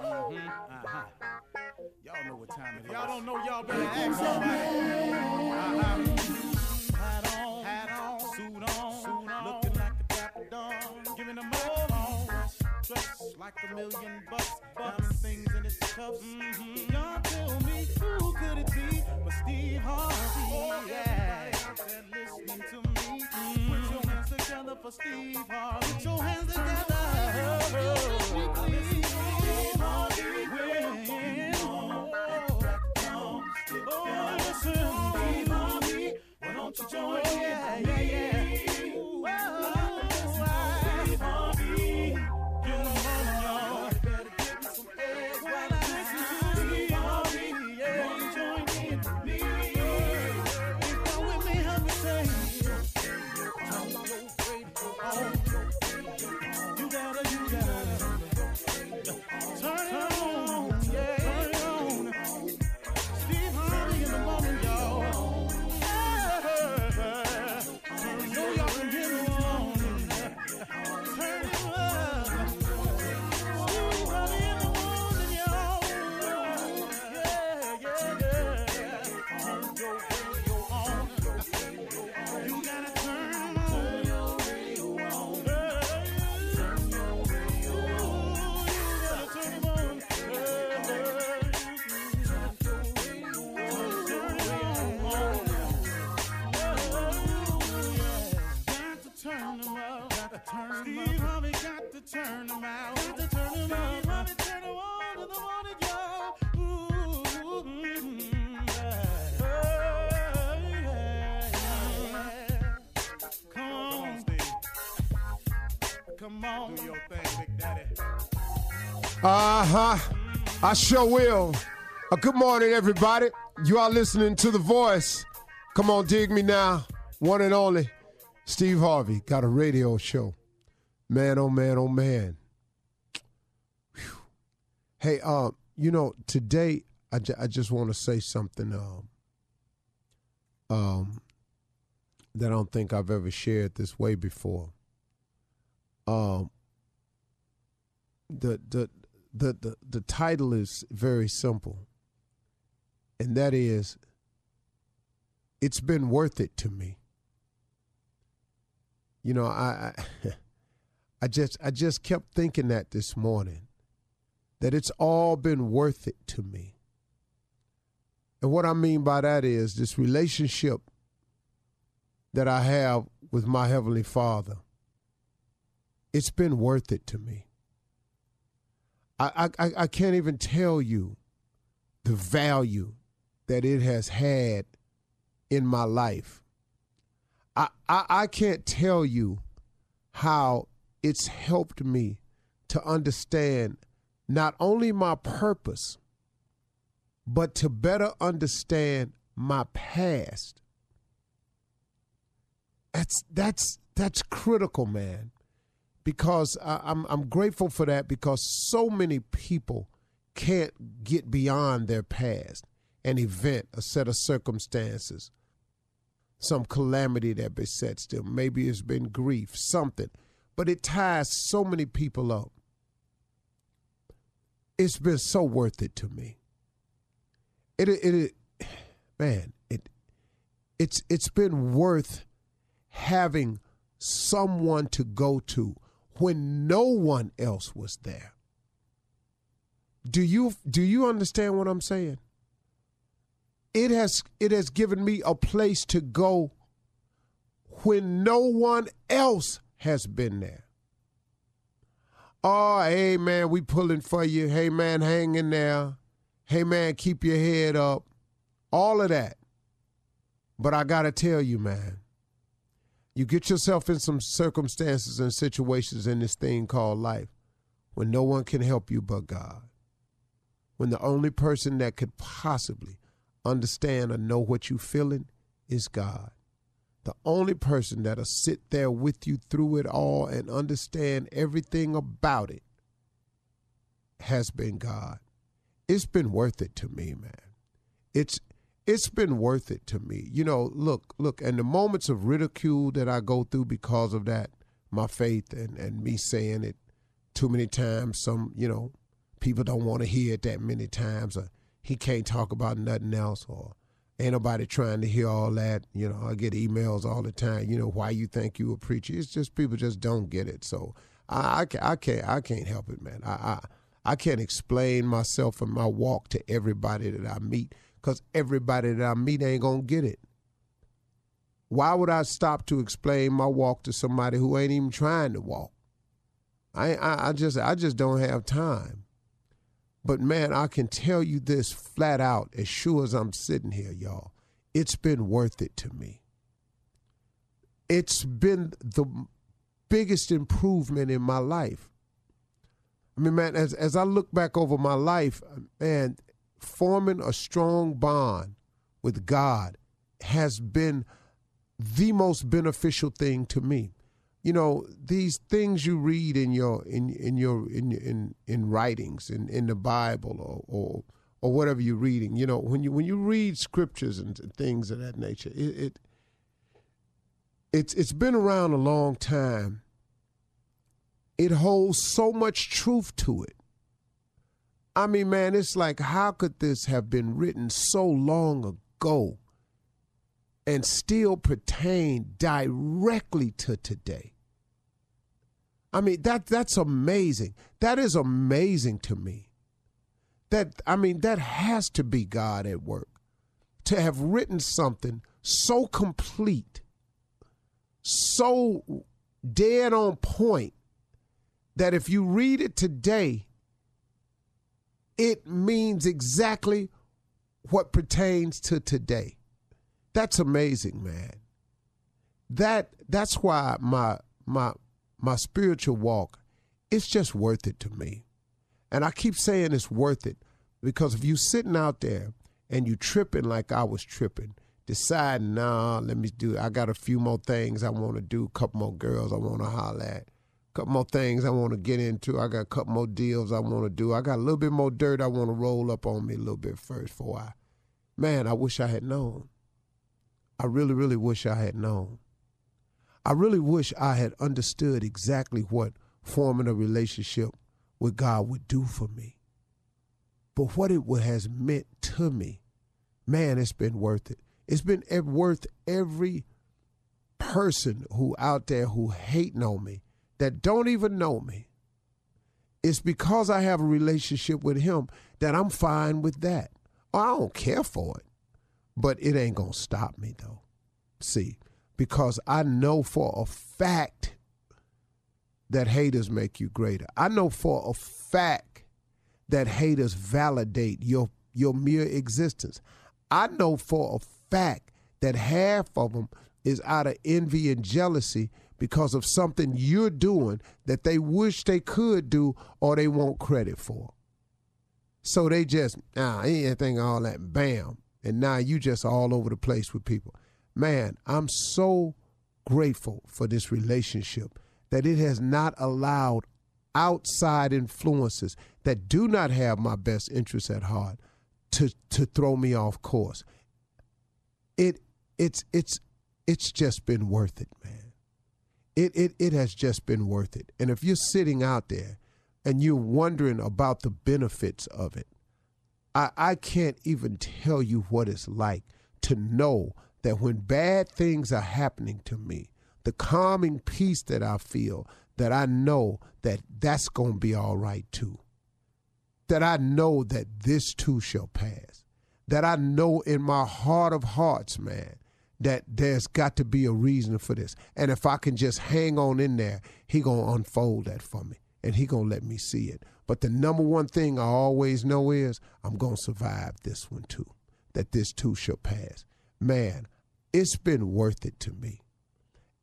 Uh-huh. Y'all know what time it is. Y'all don't know, y'all better ask somebody. Uh-huh. Hat on, hat on, suit on, suit on, looking like a dapper dawn, giving them all dressed like a million bucks, diamond things in its cuffs. Mm-hmm. Y'all tell me who could it be but Steve Harvey? Oh, yeah, listening to me. Mm-hmm. Put your hands together for Steve Harvey. Put your hands together. Why don't you join oh, yeah, yeah. Uh huh. I sure will. Uh, good morning, everybody. You are listening to The Voice. Come on, dig me now. One and only. Steve Harvey got a radio show. Man, oh man, oh man. Whew. Hey, um, you know, today I, I just want to say something um, um, that I don't think I've ever shared this way before. Um, the the the the, the title is very simple. And that is it's been worth it to me. You know i i, I just i just kept thinking that this morning that it's all been worth it to me. And what i mean by that is this relationship that i have with my heavenly father it's been worth it to me I, I, I can't even tell you the value that it has had in my life. I, I, I can't tell you how it's helped me to understand not only my purpose, but to better understand my past. That's that's that's critical, man because I, I'm I'm grateful for that because so many people can't get beyond their past, an event, a set of circumstances, some calamity that besets them. Maybe it's been grief, something, but it ties so many people up. It's been so worth it to me. It it, it man, it it's it's been worth having someone to go to when no one else was there. Do you do you understand what I'm saying? It has it has given me a place to go when no one else has been there. Oh, hey man, we pulling for you. Hey man, hang in there. Hey man, keep your head up. All of that. But I got to tell you, man, you get yourself in some circumstances and situations in this thing called life when no one can help you but God. When the only person that could possibly understand or know what you're feeling is God. The only person that'll sit there with you through it all and understand everything about it has been God. It's been worth it to me, man. It's it's been worth it to me. You know, look, look, and the moments of ridicule that I go through because of that, my faith and, and me saying it too many times, some, you know, people don't want to hear it that many times, or he can't talk about nothing else, or ain't nobody trying to hear all that. You know, I get emails all the time. You know, why you think you a preacher? It's just people just don't get it. So I, I, I can't I can't help it, man. I, I I can't explain myself and my walk to everybody that I meet because everybody that I meet ain't gonna get it. Why would I stop to explain my walk to somebody who ain't even trying to walk? I, I, I just I just don't have time. But man, I can tell you this flat out, as sure as I'm sitting here, y'all. It's been worth it to me. It's been the biggest improvement in my life. I mean, man, as as I look back over my life, man, forming a strong bond with God has been the most beneficial thing to me. You know, these things you read in your in in your in in in writings in in the Bible or or or whatever you're reading. You know, when you when you read scriptures and things of that nature, it, it it's it's been around a long time. It holds so much truth to it. I mean, man, it's like how could this have been written so long ago? and still pertain directly to today. I mean that that's amazing. That is amazing to me. That I mean that has to be God at work. To have written something so complete, so dead on point that if you read it today, it means exactly what pertains to today. That's amazing, man. That that's why my my my spiritual walk it's just worth it to me. And I keep saying it's worth it because if you sitting out there and you tripping like I was tripping, deciding, nah, let me do I got a few more things I want to do, a couple more girls I want to holler at, couple more things I want to get into. I got a couple more deals I want to do. I got a little bit more dirt I want to roll up on me a little bit first before I man, I wish I had known. I really, really wish I had known. I really wish I had understood exactly what forming a relationship with God would do for me. But what it has meant to me, man, it's been worth it. It's been worth every person who out there who hating on me, that don't even know me. It's because I have a relationship with him that I'm fine with that. I don't care for it. But it ain't going to stop me, though. See, because I know for a fact that haters make you greater. I know for a fact that haters validate your your mere existence. I know for a fact that half of them is out of envy and jealousy because of something you're doing that they wish they could do or they want credit for. So they just, nah, anything all that, bam and now you just all over the place with people. Man, I'm so grateful for this relationship that it has not allowed outside influences that do not have my best interests at heart to to throw me off course. It it's it's it's just been worth it, man. It it it has just been worth it. And if you're sitting out there and you're wondering about the benefits of it, I, I can't even tell you what it's like to know that when bad things are happening to me, the calming peace that I feel, that I know that that's going to be all right too. That I know that this too shall pass. That I know in my heart of hearts, man, that there's got to be a reason for this. And if I can just hang on in there, he going to unfold that for me and he going to let me see it. But the number one thing I always know is I'm going to survive this one too, that this too shall pass. Man, it's been worth it to me.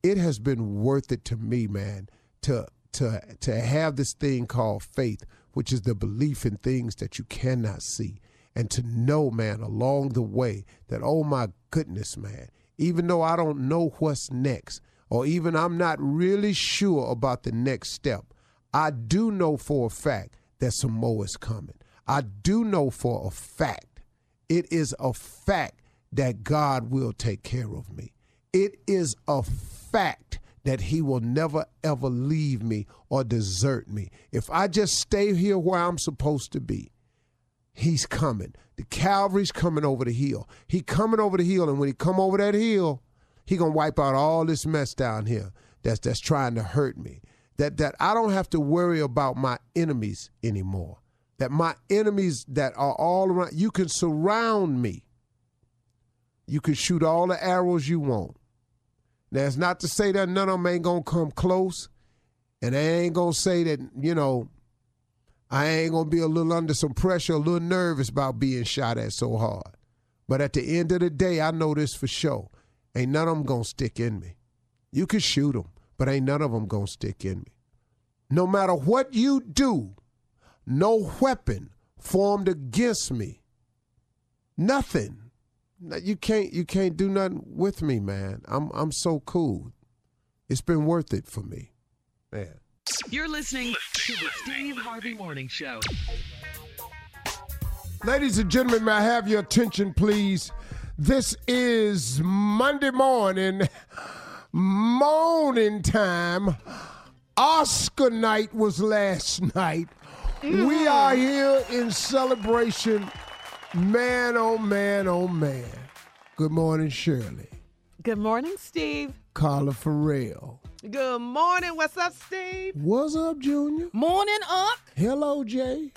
It has been worth it to me, man, to to to have this thing called faith, which is the belief in things that you cannot see, and to know, man, along the way that oh my goodness, man, even though I don't know what's next, or even I'm not really sure about the next step, I do know for a fact that some more is coming. I do know for a fact, it is a fact that God will take care of me. It is a fact that he will never ever leave me or desert me. If I just stay here where I'm supposed to be, he's coming. The Calvary's coming over the hill. He coming over the hill, and when he come over that hill, he gonna wipe out all this mess down here that's that's trying to hurt me. That that I don't have to worry about my enemies anymore. That my enemies that are all around, you can surround me. You can shoot all the arrows you want. That's not to say that none of them ain't gonna come close, and I ain't gonna say that you know I ain't gonna be a little under some pressure, a little nervous about being shot at so hard. But at the end of the day, I know this for sure. Ain't none of them gonna stick in me. You can shoot them, but ain't none of them gonna stick in me. No matter what you do, no weapon formed against me. Nothing. You can't you can't do nothing with me, man. I'm I'm so cool. It's been worth it for me. Man. You're listening to the Steve Harvey Morning Show. Ladies and gentlemen, may I have your attention, please? This is Monday morning, morning time. Oscar night was last night. We mm. are here in celebration. Man, oh man, oh man. Good morning, Shirley. Good morning, Steve. Carla Farrell. Good morning. What's up, Steve? What's up, Junior? Morning, Unc. Hello, Jay.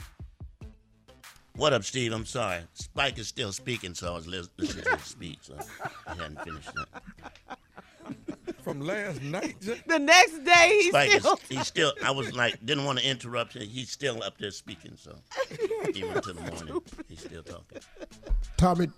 What up, Steve? I'm sorry. Spike is still speaking, so I was lis- listening to him speak, so I hadn't finished that. From last night. The next day, he's Spike still. is he's still. I was like, didn't want to interrupt him. He's still up there speaking, so even to the morning, he's still talking. Tommy,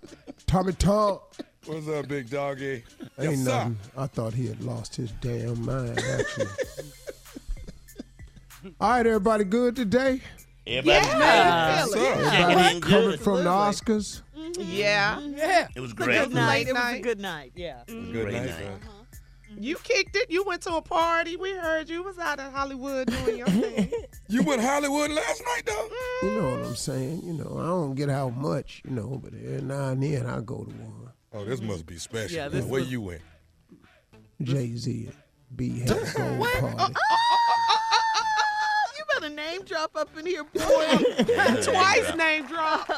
Tommy Tom. What's up, big doggy? Ain't Yes, sir. nothing. I thought he had lost his damn mind, actually. All right, everybody good today? Everybody, Yeah. Sir. Everybody in coming good. from the Oscars? Mm-hmm. Yeah. Yeah. It was Good great. night. It was a good night. Yeah. Good mm-hmm. Great night, night. man. You kicked it. You went to a party. We heard you was out in Hollywood doing your thing. You went to Hollywood last night, though? You know what I'm saying? You know, I don't get out much, you know, but every now and then I go to one. Oh, this must be special. Yeah, this Where was- you went? Jay Z and B had a gold party. you better name drop up in here, boy. Twice name drop.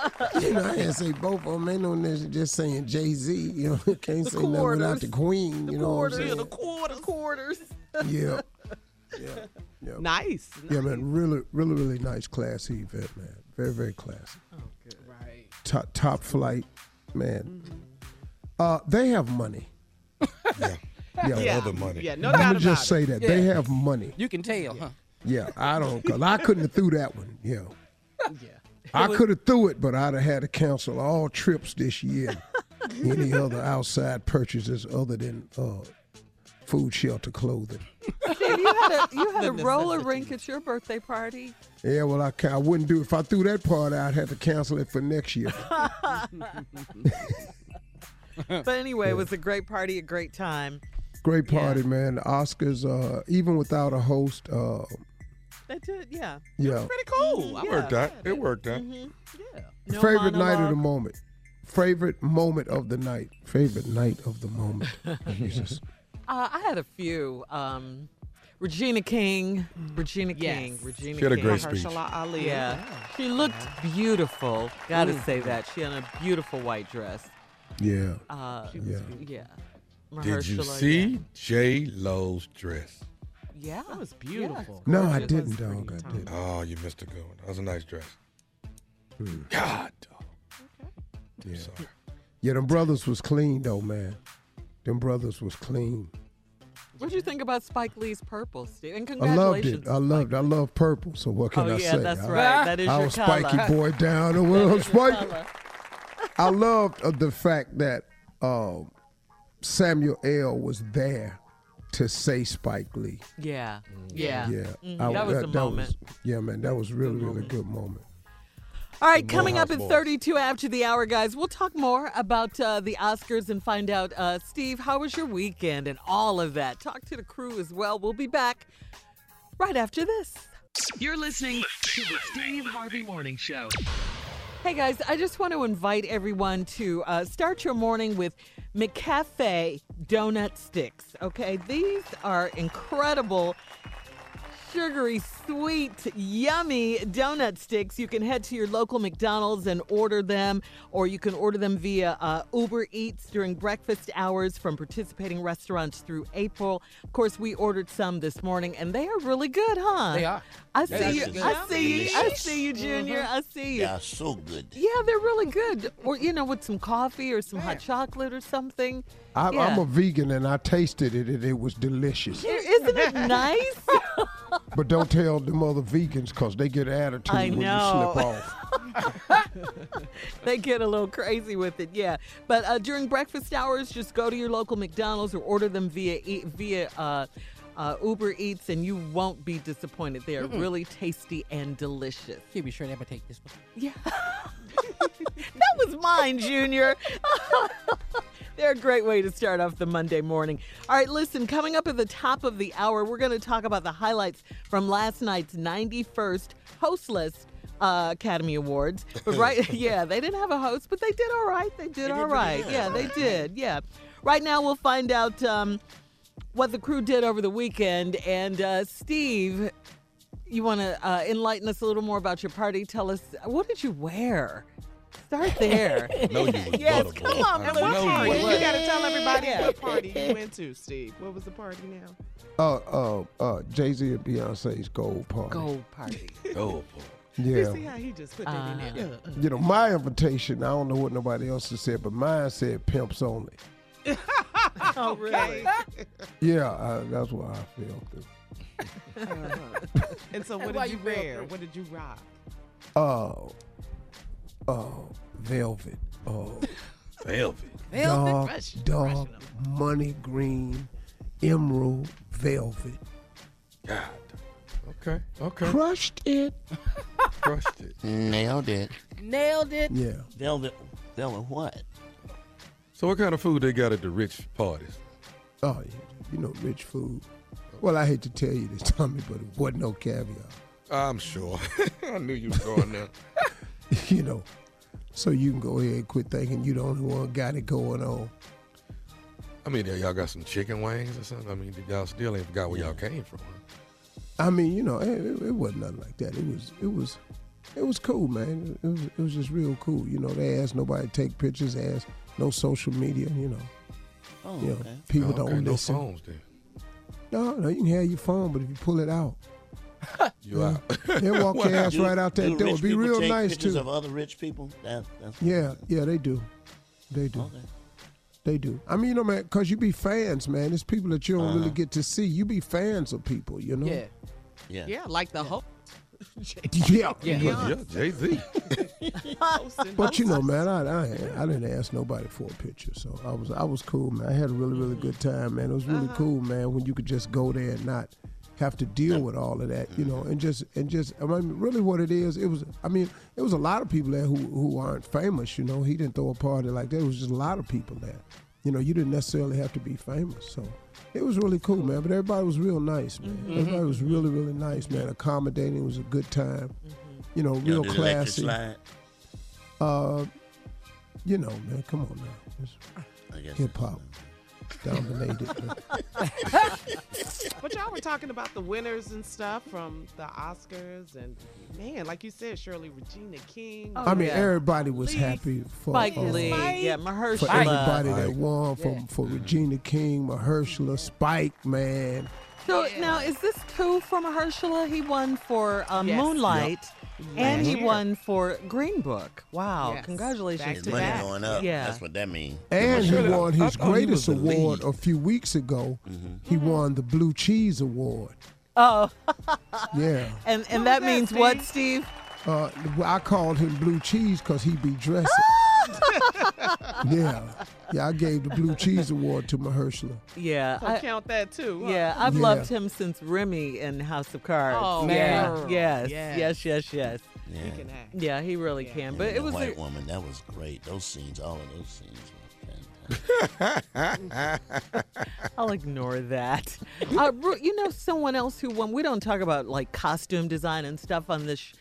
You know, I can't say both of them. Ain't no nigga just saying Jay Z. You know, can't say nothing without the queen. You know what I'm quarters. saying? The quarter Quarters. Yeah. Yeah. Yeah. Nice. Yeah, man. Really, really, really nice, classy event, man. Very, very classy. Okay. Right. Top, top flight, man. Uh, they have money. Yeah. Yeah. Yeah. Other money. Yeah, no Let doubt me about just it. say that they have money. You can tell, huh? Yeah, I don't. Cause I couldn't have threw that one. Yeah. Yeah. I could have threw it, but I'd have had to cancel all trips this year. Any other outside purchases other than uh, food, shelter, clothing. Steve, you had a, you had a roller rink at your birthday party. Yeah, well, I, I wouldn't do it. if I threw that part out. I'd have to cancel it for next year. But anyway, it was a great party, a great time. Great Yeah. party, man. The Oscars, uh, even without a host, uh, That did, yeah. yeah. Pretty cool. It worked out. It worked out. Yeah. No Favorite night of the moment. Favorite moment of the night. Favorite night of the moment. Jesus. Uh, I had a few. Um, Regina King. Regina King. Regina She had a King. great speech. Mahershala Ali. Yeah. She looked beautiful. Gotta say that. She had a beautiful white dress. Yeah. Uh, Yeah. yeah. Did you Mahershala, see J Lo's dress? Yeah. That was beautiful. No, I didn't, dog. I didn't. Oh, you missed a good one. That was a nice dress. Hmm. God, dog. Yeah. Sorry. Yeah, them brothers was clean though, man. Them brothers was clean. What do you think about Spike Lee's Purple, Steve? And I loved it. I loved. It. I love purple. So what can Oh I yeah, say? that's I, right. That is I your was color. spiky boy down the world. Spike. Color. I loved uh, the fact that um, Samuel L. was there to say Spike Lee. Yeah. Yeah. Yeah, Mhm. I- that was the moment. yeah, man, that was really, really good moment. All right, coming up Morehouse at 32 after the hour, guys, we'll talk more about uh, the Oscars and find out, uh, Steve, how was your weekend and all of that. Talk to the crew as well. We'll be back right after this. You're listening to the Steve Harvey Morning Show. Hey guys, I just want to invite everyone to uh, start your morning with McCafe donut sticks. Okay, these are incredible. Sugary, sweet, yummy donut sticks. You can head to your local McDonald's and order them, or you can order them via uh, Uber Eats during breakfast hours from participating restaurants through April. Of course, we ordered some this morning, and they are really good, huh? They are. I see are you. good. I see you. I see you, Junior. I see you. They are so good. Yeah, they're really good. Or you know, with some coffee or some hot chocolate or something. I, Yeah. I'm a vegan and I tasted it and it was delicious. Isn't it nice? But don't tell them other vegans because they get attitude I when know. you slip off. they get a little crazy with it, yeah. But uh, during breakfast hours, just go to your local McDonald's or order them via e- via uh, uh, Uber Eats, and you won't be disappointed. They are really tasty and delicious. You'll be sure never take this one. Yeah. that was mine, Junior. They're a great way to start off the Monday morning. All right, listen, coming up at the top of the hour, we're going to talk about the highlights from last night's 91st Hostless uh, Academy Awards. But right, yeah, they didn't have a host, but they did all right. They did all right. Yeah, they did. Yeah. Right now, we'll find out um, what the crew did over the weekend. And uh, Steve, you want to uh, enlighten us a little more about your party? Tell us, what did you wear? Start there. know you was Yes, gullible. come on, I And Billy. what party? you You got to tell everybody Yeah. what party you went to, Steve. What was the party now? Uh, uh, uh, Jay Z and Beyonce's gold party. Gold party. Oh, boy. Yeah. See how he just put that in there. Uh, uh. You know, my invitation, I don't know what nobody else has said, but mine said pimps only. Oh, really? Yeah, uh, that's what I feel. And so what Why did you you wear? What did you rock? Oh, oh, velvet. Oh, Velvet. dark, Rush. dark, money green, emerald velvet. God. Okay. Okay. Crushed it. Crushed it. Nailed it. Nailed it. Yeah. Velvet. Velvet what? So what kind of food they got at the rich parties? Oh, yeah. You know, rich food. Well, I hate to tell you this, Tommy, but it wasn't no caviar. I'm sure. I knew you was going there. you know, so you can go ahead and quit thinking you the only one got it going on. I mean, y'all got some chicken wings or something? I mean, y'all still ain't forgot where y'all came from. I mean, you know, it, it, it wasn't nothing like that. It was, it was, it was cool, man. It was, it was just real cool. You know, they asked nobody to take pictures. They asked no social media. You know, Oh, you know, okay. people okay, don't no listen. phones then. No, no, you can have your phone, but if you pull it out, You out. they walk your ass Do- right out do that door. Be real take nice pictures too. of other rich people. That, that's Yeah, yeah, they do. They do. Okay. They do. I mean, you know, man, because you be fans, man. It's people that you don't really Uh-huh. get to see. You be fans of people, you know? Yeah. Yeah. Yeah, like the whole Yeah. Yeah. yeah, Jay Z. But you know, man, I, I I didn't ask nobody for a picture, so I was I was cool, man. I had a really really good time, man. It was really cool, man, when you could just go there and not have to deal with all of that, you know, and just and just I mean, really, what it is, it was. I mean, it was a lot of people there who who aren't famous, you know. He didn't throw a party like that. It was just a lot of people there. You know, you didn't necessarily have to be famous, so. It was really cool, man. But everybody was real nice, man. Mm-hmm. Everybody was mm-hmm. really, really nice, man. Accommodating. It was a good time. Mm-hmm. You know, You real know, the electric classy. Uh, you know, man, come on now. It's I guess hip hop dominated. But y'all were talking about the winners and stuff from the Oscars, and man, like you said, Shirley Regina King. Oh, I mean, yeah. everybody was Lee. happy for Spike uh, Lee, Spike. yeah, for Mahershala. everybody that won, for Yeah. for Regina King, Mahershala, Spike, man. So now, is this two for Mahershala? He won for um, Yes. Moonlight, and he won for Green Book. Wow! Yes. Congratulations Back His to to money that. back. going up. Yeah. That's what that means. And he won his greatest award a few weeks ago. He won the Blue Cheese Award. Oh, Yeah. and and that that, means what, Steve? Steve? Uh, I called him Blue Cheese because he be dressing. yeah. Yeah, I gave the Blue Cheese Award to Mahershala. Yeah, So I, count that too. huh? yeah, I've Yeah. loved him since Remy in House of Cards. Oh, yeah, man. yes, Yes. yes, yes, yes. Yeah. He can act. Yeah, he really Yeah. can. But the it was white a, woman. That was great. Those scenes, all of those scenes were fantastic. I'll ignore that. Uh, you know, someone else who won. We don't talk about like costume design and stuff on this sh-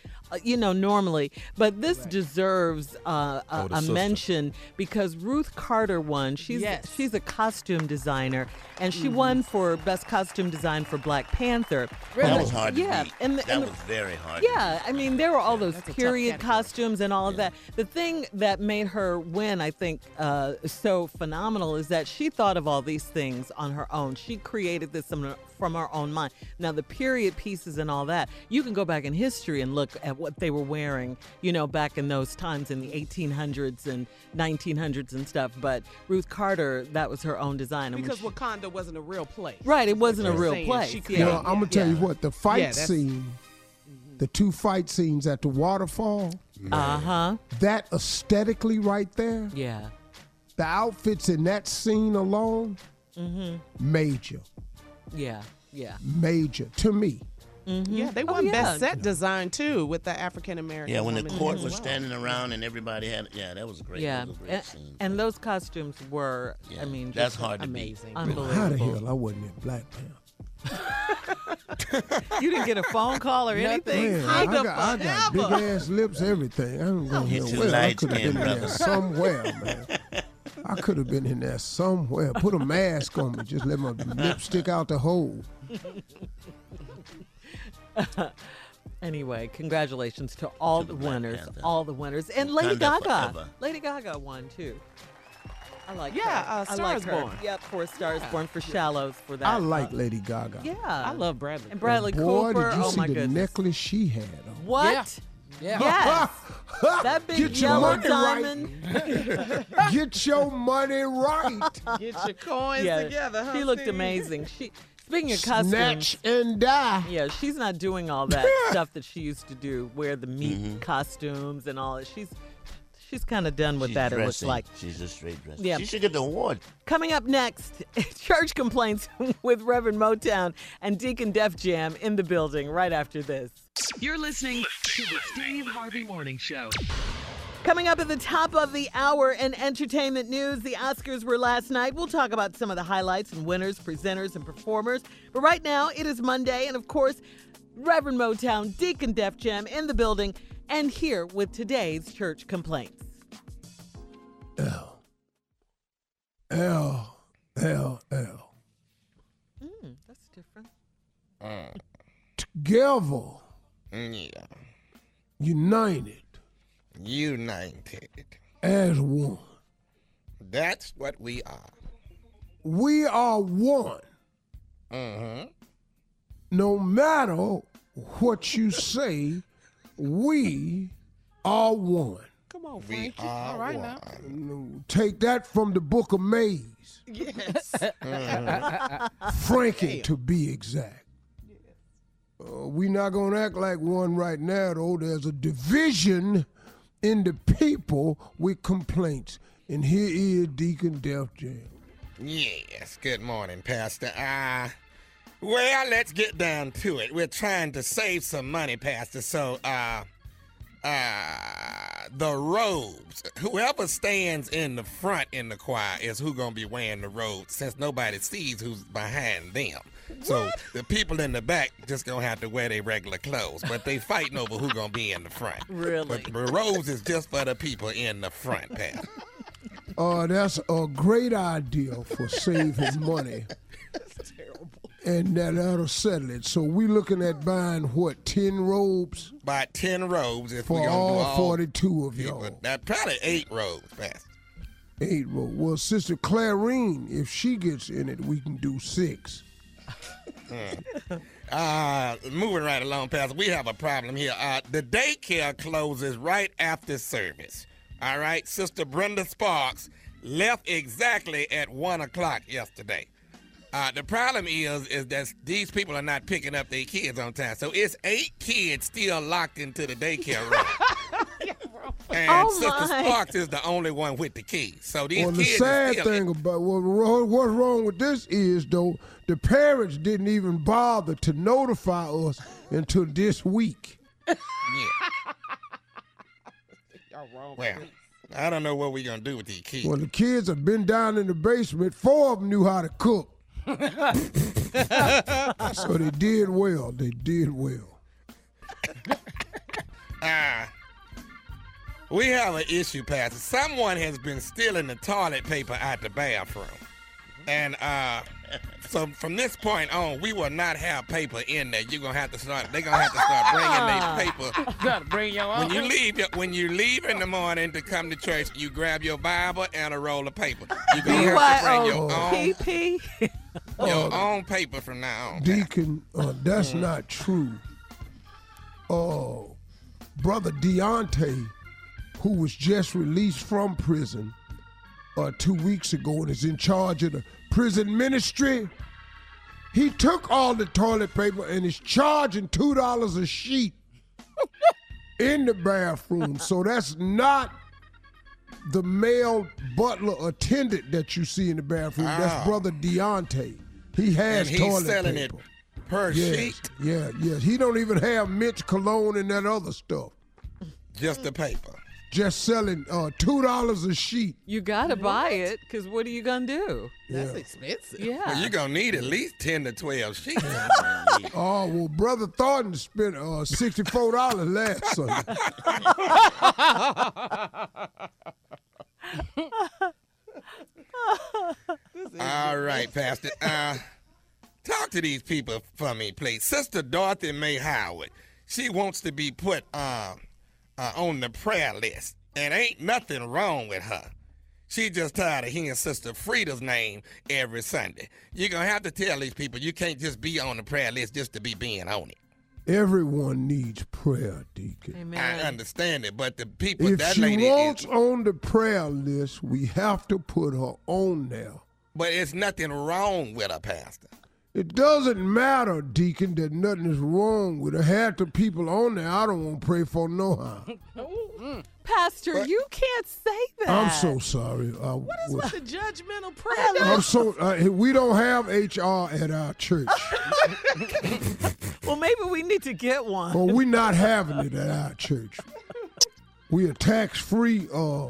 you know, normally. But this deserves uh, a, Oh, a mention because Ruth Carter won. She's Yes. she's a costume designer, and Mm-hmm. she won for best costume design for Black Panther. That was hard to yeah, beat. and the, that and the- was very hard. to yeah, I mean, there were all those That's a tough period costumes and all of that. The thing that made her win, I think, uh, so phenomenal is that she thought of all these things on her own. She created this from our own mind. Now, the period pieces and all that, you can go back in history and look at what they were wearing, you know, back in those times in the 1800s and 1900s and stuff. But Ruth Carter, that was her own design. and Because she- Wakanda wasn't a real place. right, it wasn't a real saying. place. She yeah. created- Well, I'm gonna tell you what the fight Yeah, scene, the two fight scenes at the waterfall, Uh huh. that aesthetically right there, Yeah. the outfits in that scene alone, Mm-hmm. major, Yeah. Yeah. major to me. Mm-hmm. Yeah, they Oh, won yeah. best set design too with the African American. Yeah, when the court was well. standing around and everybody had, yeah, that was great. Yeah, was great and, scene. and those costumes were, Yeah, I mean, that's just hard to beat. amazing. How the hell I wasn't in Black Panther? You didn't get a phone call or anything? Man, I got, I got big ass lips, everything. I don't know You're here too well. I could have skinned, been in there somewhere, man. I could have been in there somewhere. Put a mask on me. Just let my lips stick out the hole. Anyway, congratulations to all To the the Black winners, Panther. all the winners, and Lady Gaga. forever. Lady Gaga won too. I like Yeah, her. uh, I like is her. Born. Yep, for Stars Born for Shallows for that. I like uh, Lady Gaga. yeah, I love Bradley. and Bradley Boy, Cooper. did you oh see my the goodness! necklace she had on? What? Yeah. Yes, that big Get your yellow money diamond. right. Get your money right. Get your coins yeah, together. Huh, she looked Steve? amazing. She speaking of costumes. Snatch and die. Yeah, she's not doing all that stuff that she used to do, wear the meat costumes and all that. She's she's kind of done with She's that. It looks like. she's a straight dress. Yeah. She should get the award. Coming up next, church complaints with Reverend Motown and Deacon Def Jam in the building right after this. You're listening to the Steve Harvey Morning Show. Coming up at the top of the hour in entertainment news, the Oscars were last night. We'll talk about some of the highlights and winners, presenters, and performers. But right now, it is Monday, and of course, Reverend Motown, Deacon Def Jam in the building, and here with today's church complaints. L. L. L. L. Mm, that's different. Together, Yeah. united United. as one. That's what we are. We are one. Mm-hmm. No matter what you say, we are one. Come on, We Frankie. are All right one. now. Take that from the book of Maze. Yes. Frankie, to be exact. Uh, we not gonna act like one right now, though. There's a division in the people with complaints, and here is Deacon Def Jam. Yes. Good morning, Pastor. Uh, well, let's get down to it. We're trying to save some money, Pastor. So, uh, uh, the robes. Whoever stands in the front in the choir is who gonna be wearing the robes, since nobody sees who's behind them. So the people in the back just gonna have to wear their regular clothes, but they fighting over who gonna be in the front. Really? But the robes is just for the people in the front, Pastor. Uh, that's a great idea for saving money. And that, that'll settle it. So we looking at buying what, ten robes About ten robes if for all, all forty-two of y'all. That probably eight robes, Pastor. Eight robes. Well, Sister Clarine, if she gets in it, we can do six. Uh, moving right along, Pastor, we have a problem here. Uh, the daycare closes right after service. All right, Sister Brenda Sparks left exactly at one o'clock yesterday. Uh, the problem is, is that these people are not picking up their kids on time. So it's eight kids still locked into the daycare room. And Oh, Sister my. Sparks is the only one with the keys. So these Well, the kids are sad still thing about what, what's wrong with this is though the parents didn't even bother to notify us until this week. Yeah. Y'all wrong. Well, I don't know what we're gonna do with these kids. Well, the kids have been down in the basement. Four of them knew how to cook, so they did well. They did well. Uh, We have an issue, Pastor. Someone has been stealing the toilet paper out the bathroom. And uh so from this point on, we will not have paper in there. You're gonna have to start they're gonna have to start bringing their paper. Gotta bring your own. When you leave when you leave in the morning to come to church, you grab your Bible and a roll of paper. You're gonna have to bring your own B-Y-O-T-P. your own paper from now on. Deacon, uh, that's not true. Uh, Brother Deontay, who was just released from prison uh, two weeks ago and is in charge of the prison ministry, he took all the toilet paper and is charging $2 a sheet in the bathroom. So that's not the male butler attendant that you see in the bathroom. That's Brother Deontay. He has And he's toilet selling paper. it per Yes, sheet, yeah, yes. He don't even have Mitch cologne and that other stuff. just the paper. Just selling uh, two dollars a sheet. You gotta buy it, cause what are you gonna do? That's Yeah. expensive. Yeah. Well, you're gonna need at least ten to twelve sheets. Oh well, brother Thornton spent uh, sixty four dollars last Sunday. All right, Pastor. Uh, talk to these people for me, please. Sister Dorothy May Howard. She wants to be put uh, uh, on the prayer list, and ain't nothing wrong with her. She just tired of hearing Sister Frida's name every Sunday. You're gonna have to tell these people you can't just be on the prayer list just to be being on it. Everyone needs prayer, Deacon. I understand it, but the people If that she lady wants is, on the prayer list, we have to put her on there. but it's nothing wrong with her, Pastor. It doesn't matter, Deacon, that nothing is wrong with her. Half the people on there, I don't want to pray for no how. Pastor, you can't say that. I'm so sorry. Uh, What is well, with the judgmental prayer? I'm so uh, we don't have HR at our church, Well, maybe we need to get one. or we're not having it at our church. We a tax free uh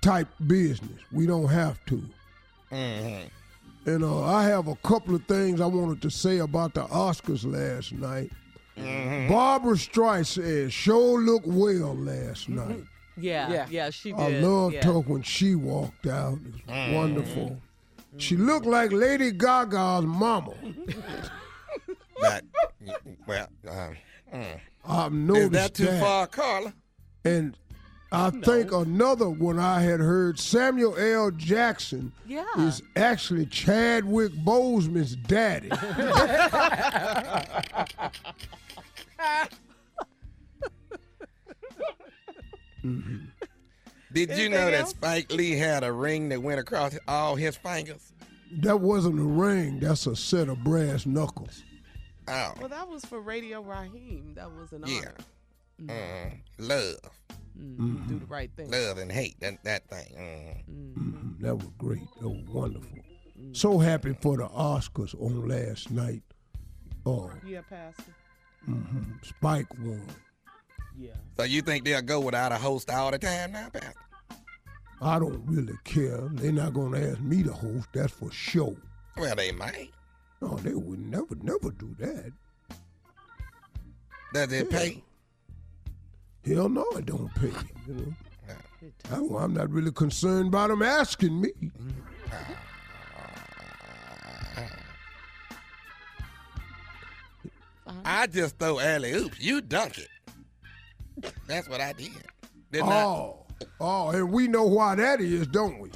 type business. We don't have to. And uh, I have a couple of things I wanted to say about the Oscars last night. Mm-hmm. Barbra Streisand sure looked well last mm-hmm. night. Yeah, yeah, Yeah. she did. I loved yeah. her when she walked out. It was mm-hmm. wonderful. She looked like Lady Gaga's mama. That, well, uh, mm. I've is noticed that too far, Carla? And I think another one I had heard, Samuel L. Jackson Yeah. is actually Chadwick Boseman's daddy. Mm-hmm. Did you know that Spike Lee had a ring that went across all his fingers? that wasn't a ring, that's a set of brass knuckles. Oh, Well, that was for Radio Raheem. That was an Yeah. honor. Mm, love, Mm, Do the right thing. love and hate, that, that thing. Mm. Mhm, That was great. That was wonderful. So happy for the Oscars on last night. Oh, Yeah, Pastor. mhm, Spike won. Yeah. So you think they'll go without a host all the time now, Pastor? I don't really care. They're not going to ask me to host, that's for sure. Well, they might. No, they would never, never do that. Does it pay? Hell no, it don't pay. You know, I, I'm not really concerned about them asking me. I just throw alley oops. You dunk it. That's what I did. Didn't I? Oh, oh, and we know why that is, don't we?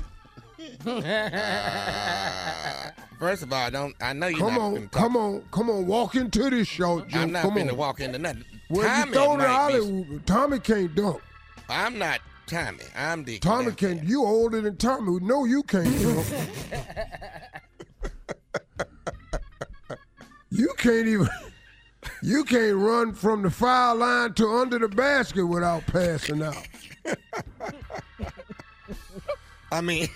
Uh, first of all, I don't I know you're Come not on, finna talk- come on, come on, walk into this show, Joe. I'm not come finna on. walk into nothing. Well, Tommy you throw the might be- Hollywood. Tommy can't dunk. I'm not Tommy. I'm the Tommy can't. You older than Tommy. No, you can't dunk. you can't even. You can't run from the foul line to under the basket without passing out. I mean,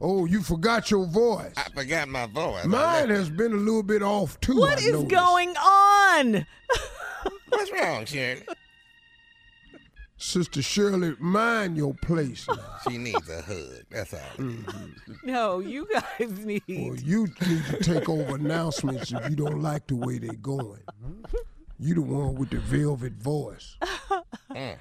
Oh, you forgot your voice. I forgot my voice. Mine has been a little bit off too. What I is noticed. going on? What's wrong, Shirley? Sister Shirley? Mind your place. Now. She needs a hug. That's all. Mm-hmm. No, you guys need. Well, you need to take over announcements if you don't like the way they're going. You the one with the velvet voice. Mm.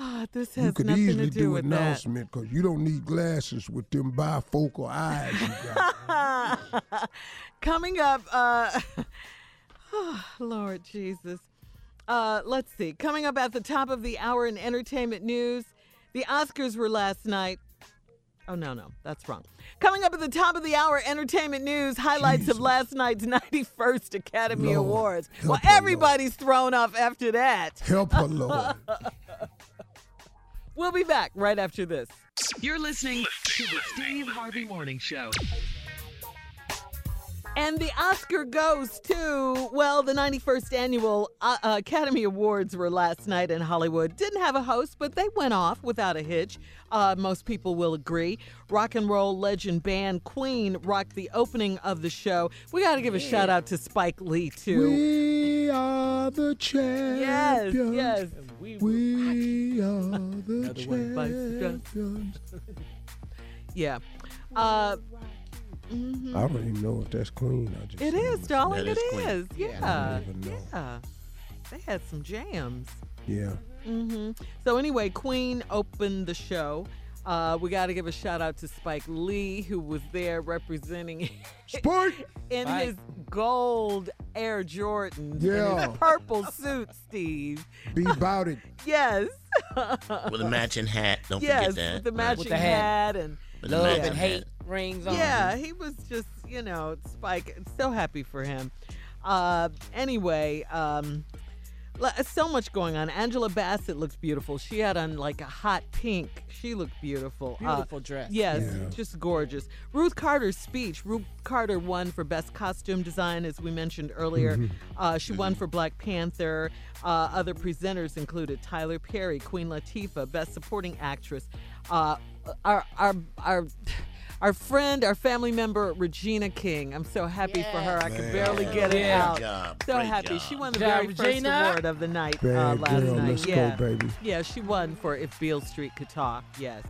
Ah, this You could nothing easily to do do with announcement because you don't need glasses with them bifocal eyes. Coming up, uh, Lord Jesus. Uh, let's see. Coming up at the top of the hour in entertainment news, the Oscars were last night. Oh, no, no, that's wrong. Coming up at the top of the hour, entertainment news, highlights of last night's 91st Academy Lord, Awards. Well, her, everybody's thrown off after that. Help her, Lord. We'll be back right after this. You're listening to the Steve Harvey Morning Show. And the Oscar goes to, well, the 91st annual uh, uh, Academy Awards were last night in Hollywood. Didn't have a host, but they went off without a hitch. Uh, most people will agree. Rock and roll legend band Queen rocked the opening of the show. We got to give a shout out to Spike Lee, too. we are the yes, champions. yes. We, We are the Another one bites the dust. champions. Yeah. Uh, I don't even know if that's Queen. I just it said is, darling. It is Queen. is. Yeah. I don't even know. Yeah. They had some jams. Yeah. hmm So anyway, Queen opened the show. Uh, we got to give a shout out to Spike Lee, who was there representing Spike! in Spike. his gold Air Jordans, Yeah. and his purple suit, Steve. Be about it. Yes, With a matching hat. Don't yes, forget that. with the Right. matching the hat. hat. and With Love and hate hat. Rings on. yeah, he was just you know Spike. So happy for him. Uh, anyway, um, so much going on. Angela Bassett looks beautiful. She had on like a hot pink. She looked beautiful. Uh, Beautiful dress. Yes, Yeah. just gorgeous. Ruth Carter's speech. Ruth Carter won for Best Costume Design, as we mentioned earlier. Mm-hmm. Uh, she won for Black Panther. Uh, other presenters included Tyler Perry, Queen Latifah, Best Supporting Actress. Uh, our our our. Our friend, our family member, Regina King. I'm so happy for her. I could barely get it Yeah. out. Great job. So Great happy. job. She won the job, very first Regina. award of the night uh, last girl. night. Let's yeah. go, baby. Yeah, she won for If Beale Street Could Talk. Yes.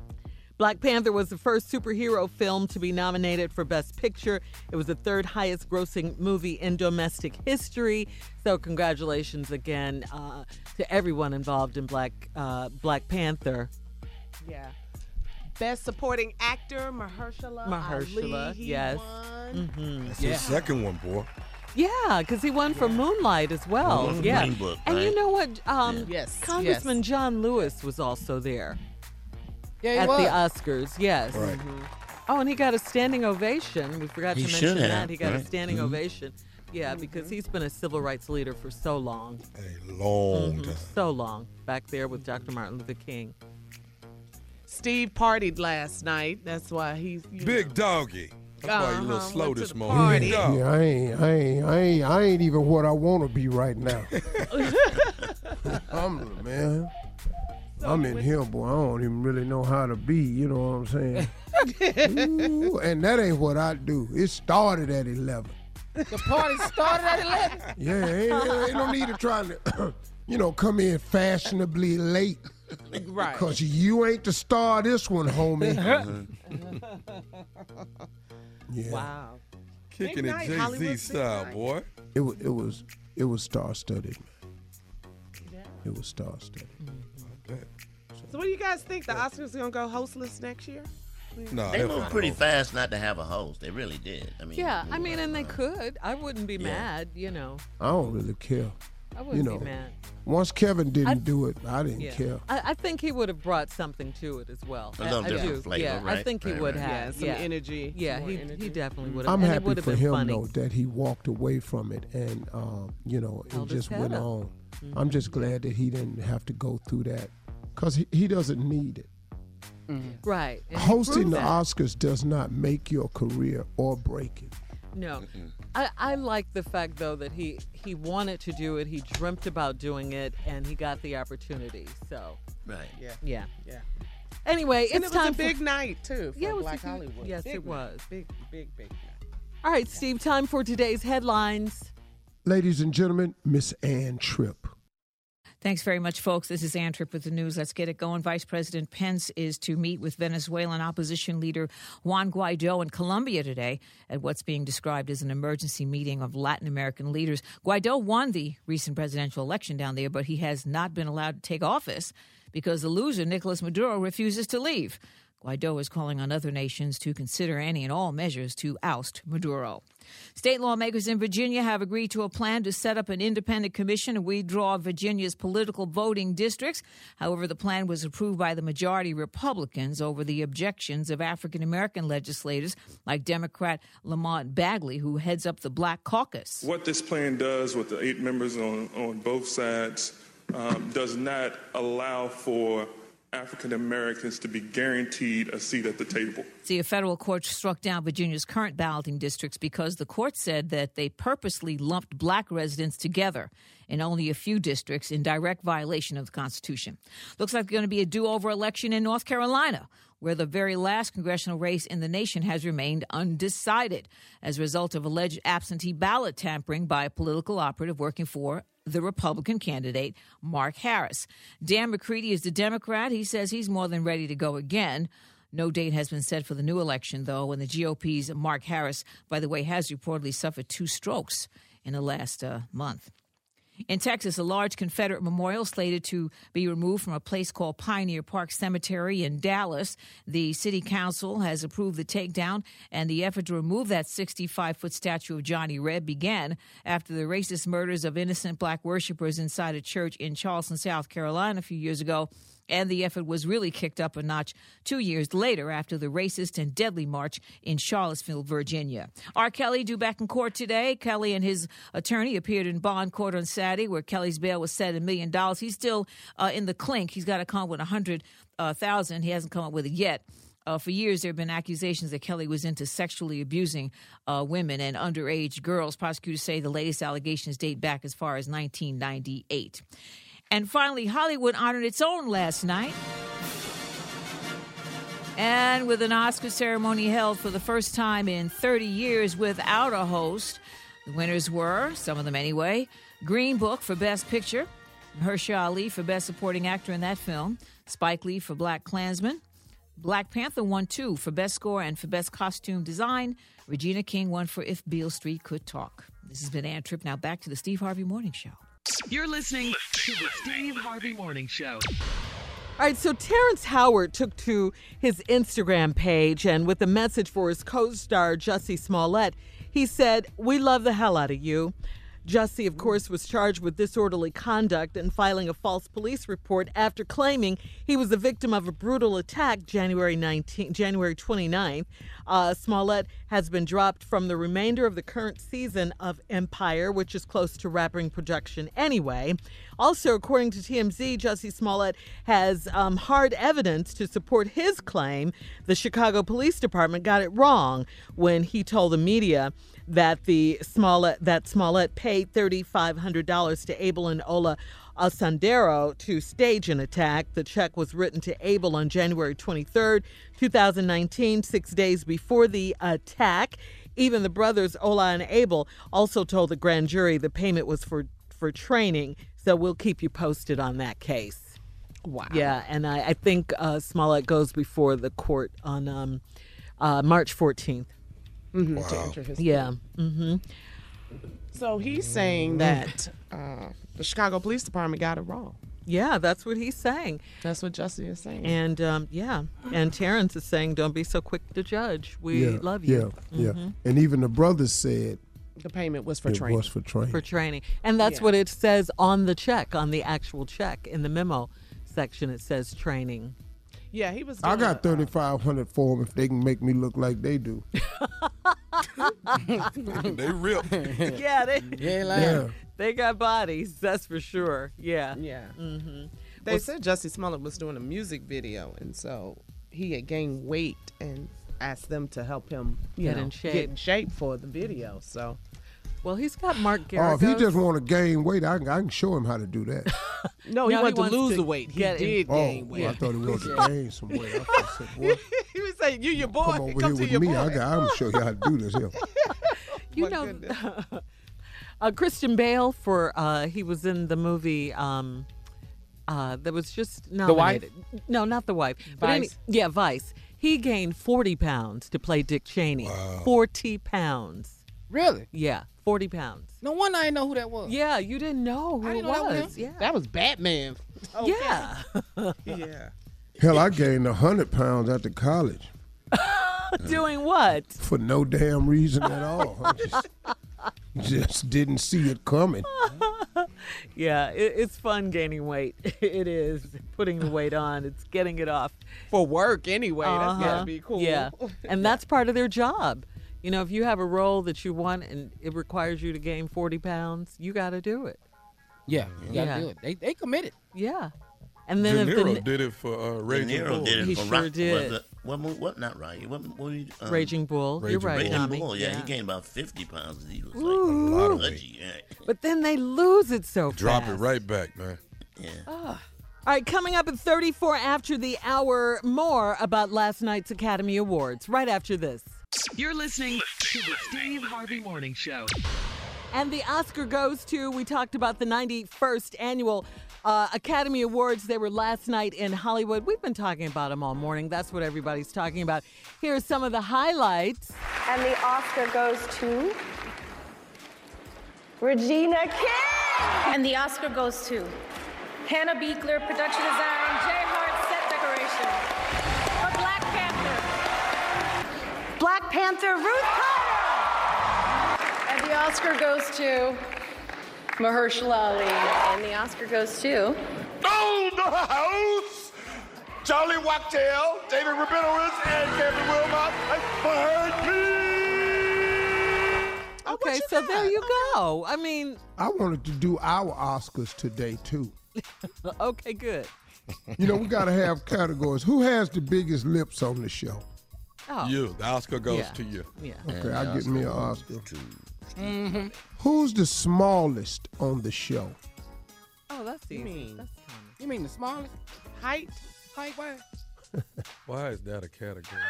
Black Panther was the first superhero film to be nominated for Best Picture. It was the third highest grossing movie in domestic history. So, congratulations again uh, to everyone involved in Black uh, Black Panther. yeah. Best supporting actor, Mahershala. Mahershala, Ali, he yes. won. hmm That's the second one, boy. Yeah, because he won for Moonlight as well. Won for yeah. Green Book, And you know what? Um, Yes, Congressman yes. John Lewis was also there Yeah, he at was. the Oscars. Yes. Right. Oh, and he got a standing ovation. We forgot He to mention have, that. He got a right? standing Mhm. ovation. Yeah, because he's been a civil rights leader for so long. A long Mhm. time. So long. Back there with Dr. Martin Luther King. Steve partied last night. That's why he's Big know. doggy. That's why you a little Uh-huh, slow this morning. party. Yeah, I ain't, I ain't, I ain't, I ain't even what I want to be right now. I'm man. I'm in here, boy. I don't even really know how to be. You know what I'm saying? Ooh, and that ain't what I do. It started at eleven. The party started at 11. Yeah, ain't, ain't no need to try to, you know, come in fashionably late. Right. Cause you ain't the star of this one, homie. Uh-huh. yeah. Wow. Kicking it night, Jay Z style, night. boy. It was, it was, it was star studded. Man. It was star studded. Mm-hmm. So what do you guys think? The Oscars gonna go hostless next year? No, They they'll moved pretty host. fast not to have a host. They really did. I mean, Yeah, I mean, and they could. I wouldn't be Yeah. mad, you know. I don't really care. I wouldn't know, be mad. Once Kevin didn't I- do it, I didn't Yeah. care. I, I think he would have brought something to it as well. A I- little I different do. flavor, yeah, I right? think he Right, would right. Yeah, have. some yeah. energy. Yeah, some more he, he definitely would have. I'm and happy would for been him funny. though that he walked away from it and um, you know it Held just went up. on. Mm-hmm. I'm just glad that he didn't have to go through that because he, he doesn't need it. Right. and Hosting the that. Oscars does not make your career or break it. No, I, I like the fact though that he he wanted to do it. He dreamt about doing it, and he got the opportunity. So Right. Yeah. yeah. Yeah. Anyway, it's it was time a big for. night too for Yeah, it was a Black huge- Hollywood. yes, Big it night. was. Big, big, big night. All right, Steve. Time for today's headlines. Ladies and gentlemen, Miss Ann Tripp. Thanks very much, folks. This is Ann Tripp with the news. Let's get it going. Vice President Pence is to meet with Venezuelan opposition leader Juan Guaido in Colombia today at what's being described as an emergency meeting of Latin American leaders. Guaido won the recent presidential election down there, but he has not been allowed to take office because the loser, Nicolas Maduro, refuses to leave. Guaido is calling on other nations to consider any and all measures to oust Maduro. State lawmakers in Virginia have agreed to a plan to set up an independent commission to withdraw Virginia's political voting districts. However, the plan was approved by the majority Republicans over the objections of African American legislators like Democrat Lamont Bagby, who heads up the Black Caucus. What this plan does with the eight members on, on both sides um, does not allow for African Americans to be guaranteed a seat at the table. See, a federal court struck down Virginia's current balloting districts because the court said that they purposely lumped black residents together in only a few districts in direct violation of the Constitution. Looks like there's going to be a do over election in North Carolina, where the very last congressional race in the nation has remained undecided as a result of alleged absentee ballot tampering by a political operative working for the Republican candidate, Mark Harris. Dan McCready is the Democrat. He says he's more than ready to go again. No date has been set for the new election, though, and the GOP's Mark Harris, by the way, has reportedly suffered two strokes in the last uh, month. In Texas, a large Confederate memorial slated to be removed from a place called Pioneer Park Cemetery in Dallas. The city council has approved the takedown, and the effort to remove that 65 foot statue of Johnny Reb began after the racist murders of innocent black worshippers inside a church in Charleston, South Carolina, a few years ago and the effort was really kicked up a notch two years later after the racist and deadly march in Charlottesville, Virginia. R. Kelly due back in court today. Kelly and his attorney appeared in bond court on Saturday, where Kelly's bail was set at a million dollars. He's still uh, in the clink. He's got to come up with a hundred uh. He hasn't come up with it yet. Uh, for years, there have been accusations that Kelly was into sexually abusing uh, women and underage girls. Prosecutors say the latest allegations date back as far as 1998. And finally, Hollywood honored its own last night. And with an Oscar ceremony held for the first time in 30 years without a host, the winners were, some of them anyway, Green Book for Best Picture, Mahershala Ali for Best Supporting Actor in that film, Spike Lee for BlacKkKlansman, Black Panther won two for Best Score and for Best Costume Design. Regina King won for If Beale Street Could Talk. This has been Ann Tripp. Now back to the Steve Harvey Morning Show. You're listening to the Steve Harvey Morning Show. All right, so Terrence Howard took to his Instagram page and with a message for his co star, Jussie Smollett, he said, We love the hell out of you. Jussie, of course, was charged with disorderly conduct and filing a false police report after claiming he was the victim of a brutal attack January 19, January 29th. Uh, Smollett has been dropped from the remainder of the current season of Empire, which is close to wrapping production anyway. Also, according to TMZ, Jussie Smollett has um, hard evidence to support his claim the Chicago Police Department got it wrong when he told the media that the Smollett that Smollett paid thirty five hundred dollars to Abel and Ola Osundairo to stage an attack. The check was written to Abel on January twenty third, two thousand nineteen, six days before the attack. Even the brothers Ola and Abel also told the grand jury the payment was for for training. So we'll keep you posted on that case. Wow. Yeah, and I, I think uh, Smollett goes before the court on um, uh, March 14th. Mm-hmm, To enter his Yeah. Mm-hmm. So he's saying that uh, the Chicago Police Department got it wrong. Yeah, that's what he's saying. That's what Jussie is saying. And um, yeah, and Terrence is saying, "Don't be so quick to judge. We yeah, love you." Yeah, yeah. Mhm. And even the brothers said the payment was for it training. was for training. For training, and that's Yeah. what it says on the check, on the actual check in the memo section. It says training. yeah, he was. I doing got thirty five hundred for them if they can make me look like they do. they real. yeah, they Yeah, like Yeah. they got bodies. That's for sure. Yeah. yeah. Mm-hmm. They said Jussie Smollett was doing a music video, and so he had gained weight and asked them to help him you Get know, in shape. get in shape for the video. So Well, he's got Mark Oh, if he just want to gain weight, I, can- I can show him how to do that. no, he No, he wanted to lose to the weight. He get in- did oh, gain weight. I thought he wanted to gain some weight. I thought, said, boy, he was saying, "You your boy, come over come here to with your me. boy." I got, I'm gonna show you how to do this here. you My know, goodness. uh, Christian Bale for uh, he was in the movie um, uh, that was just The Wife? nominated. No, not the wife. But any- Vice? yeah, Vice. He gained forty pounds to play Dick Cheney. Forty pounds. Really? Yeah, forty pounds. No wonder I didn't know who that was. Yeah, you didn't know who I it didn't know that was was. him. Yeah. That was Batman. Yeah. Yeah. Hell, I gained a hundred pounds after college Doing what? for no damn reason at all. I just, just didn't see it coming. Yeah, it, it's fun gaining weight. It is putting the weight on. It's getting it off. For work anyway. That's Uh-huh. gotta be cool. Yeah, and that's part of their job. You know, if you have a role that you want and it requires you to gain forty pounds, you got to do it. Yeah, you gotta Yeah. do it. They they committed. Yeah, and then De if the Niro did it for uh, De Raging Niro Bull. did it He for sure Rock- did. Was it, what, what? Not right. What, what you, um, Raging Bull, you're right, Raging Tommy. Bull. Yeah, he gained about fifty pounds. He was Ooh. like lot of pudgy. Yeah. But then they lose it so Drop fast. it right back, man. yeah. All right, coming up at 34 after the hour, more about last night's Academy Awards. Right after this. You're listening to the Steve Harvey Morning Show. And the Oscar goes to, we talked about the 91st annual uh, Academy Awards. They were last night in Hollywood. We've been talking about them all morning. That's what everybody's talking about. Here are some of the highlights. And the Oscar goes to Regina King. And the Oscar goes to Hannah Beachler, production design, Black Panther Ruth Carter. And the Oscar goes to Mahershala Ali. And the Oscar goes to On the house, Charlie Wachtel, David Rabinowitz, and Kevin Willmott, and Okay, so there you go. I mean, I wanted to do our Oscars today too. okay, good. You know, we got to have categories. Who has the biggest lips on the show? Oh. You. The Oscar goes Yeah. to you. Yeah. Okay, I'll get me an Oscar. Mm-hmm. Who's the smallest on the show? Oh, that's easy. mean? That's Tommy. You mean the smallest? Height. Height wise? Why is that a category?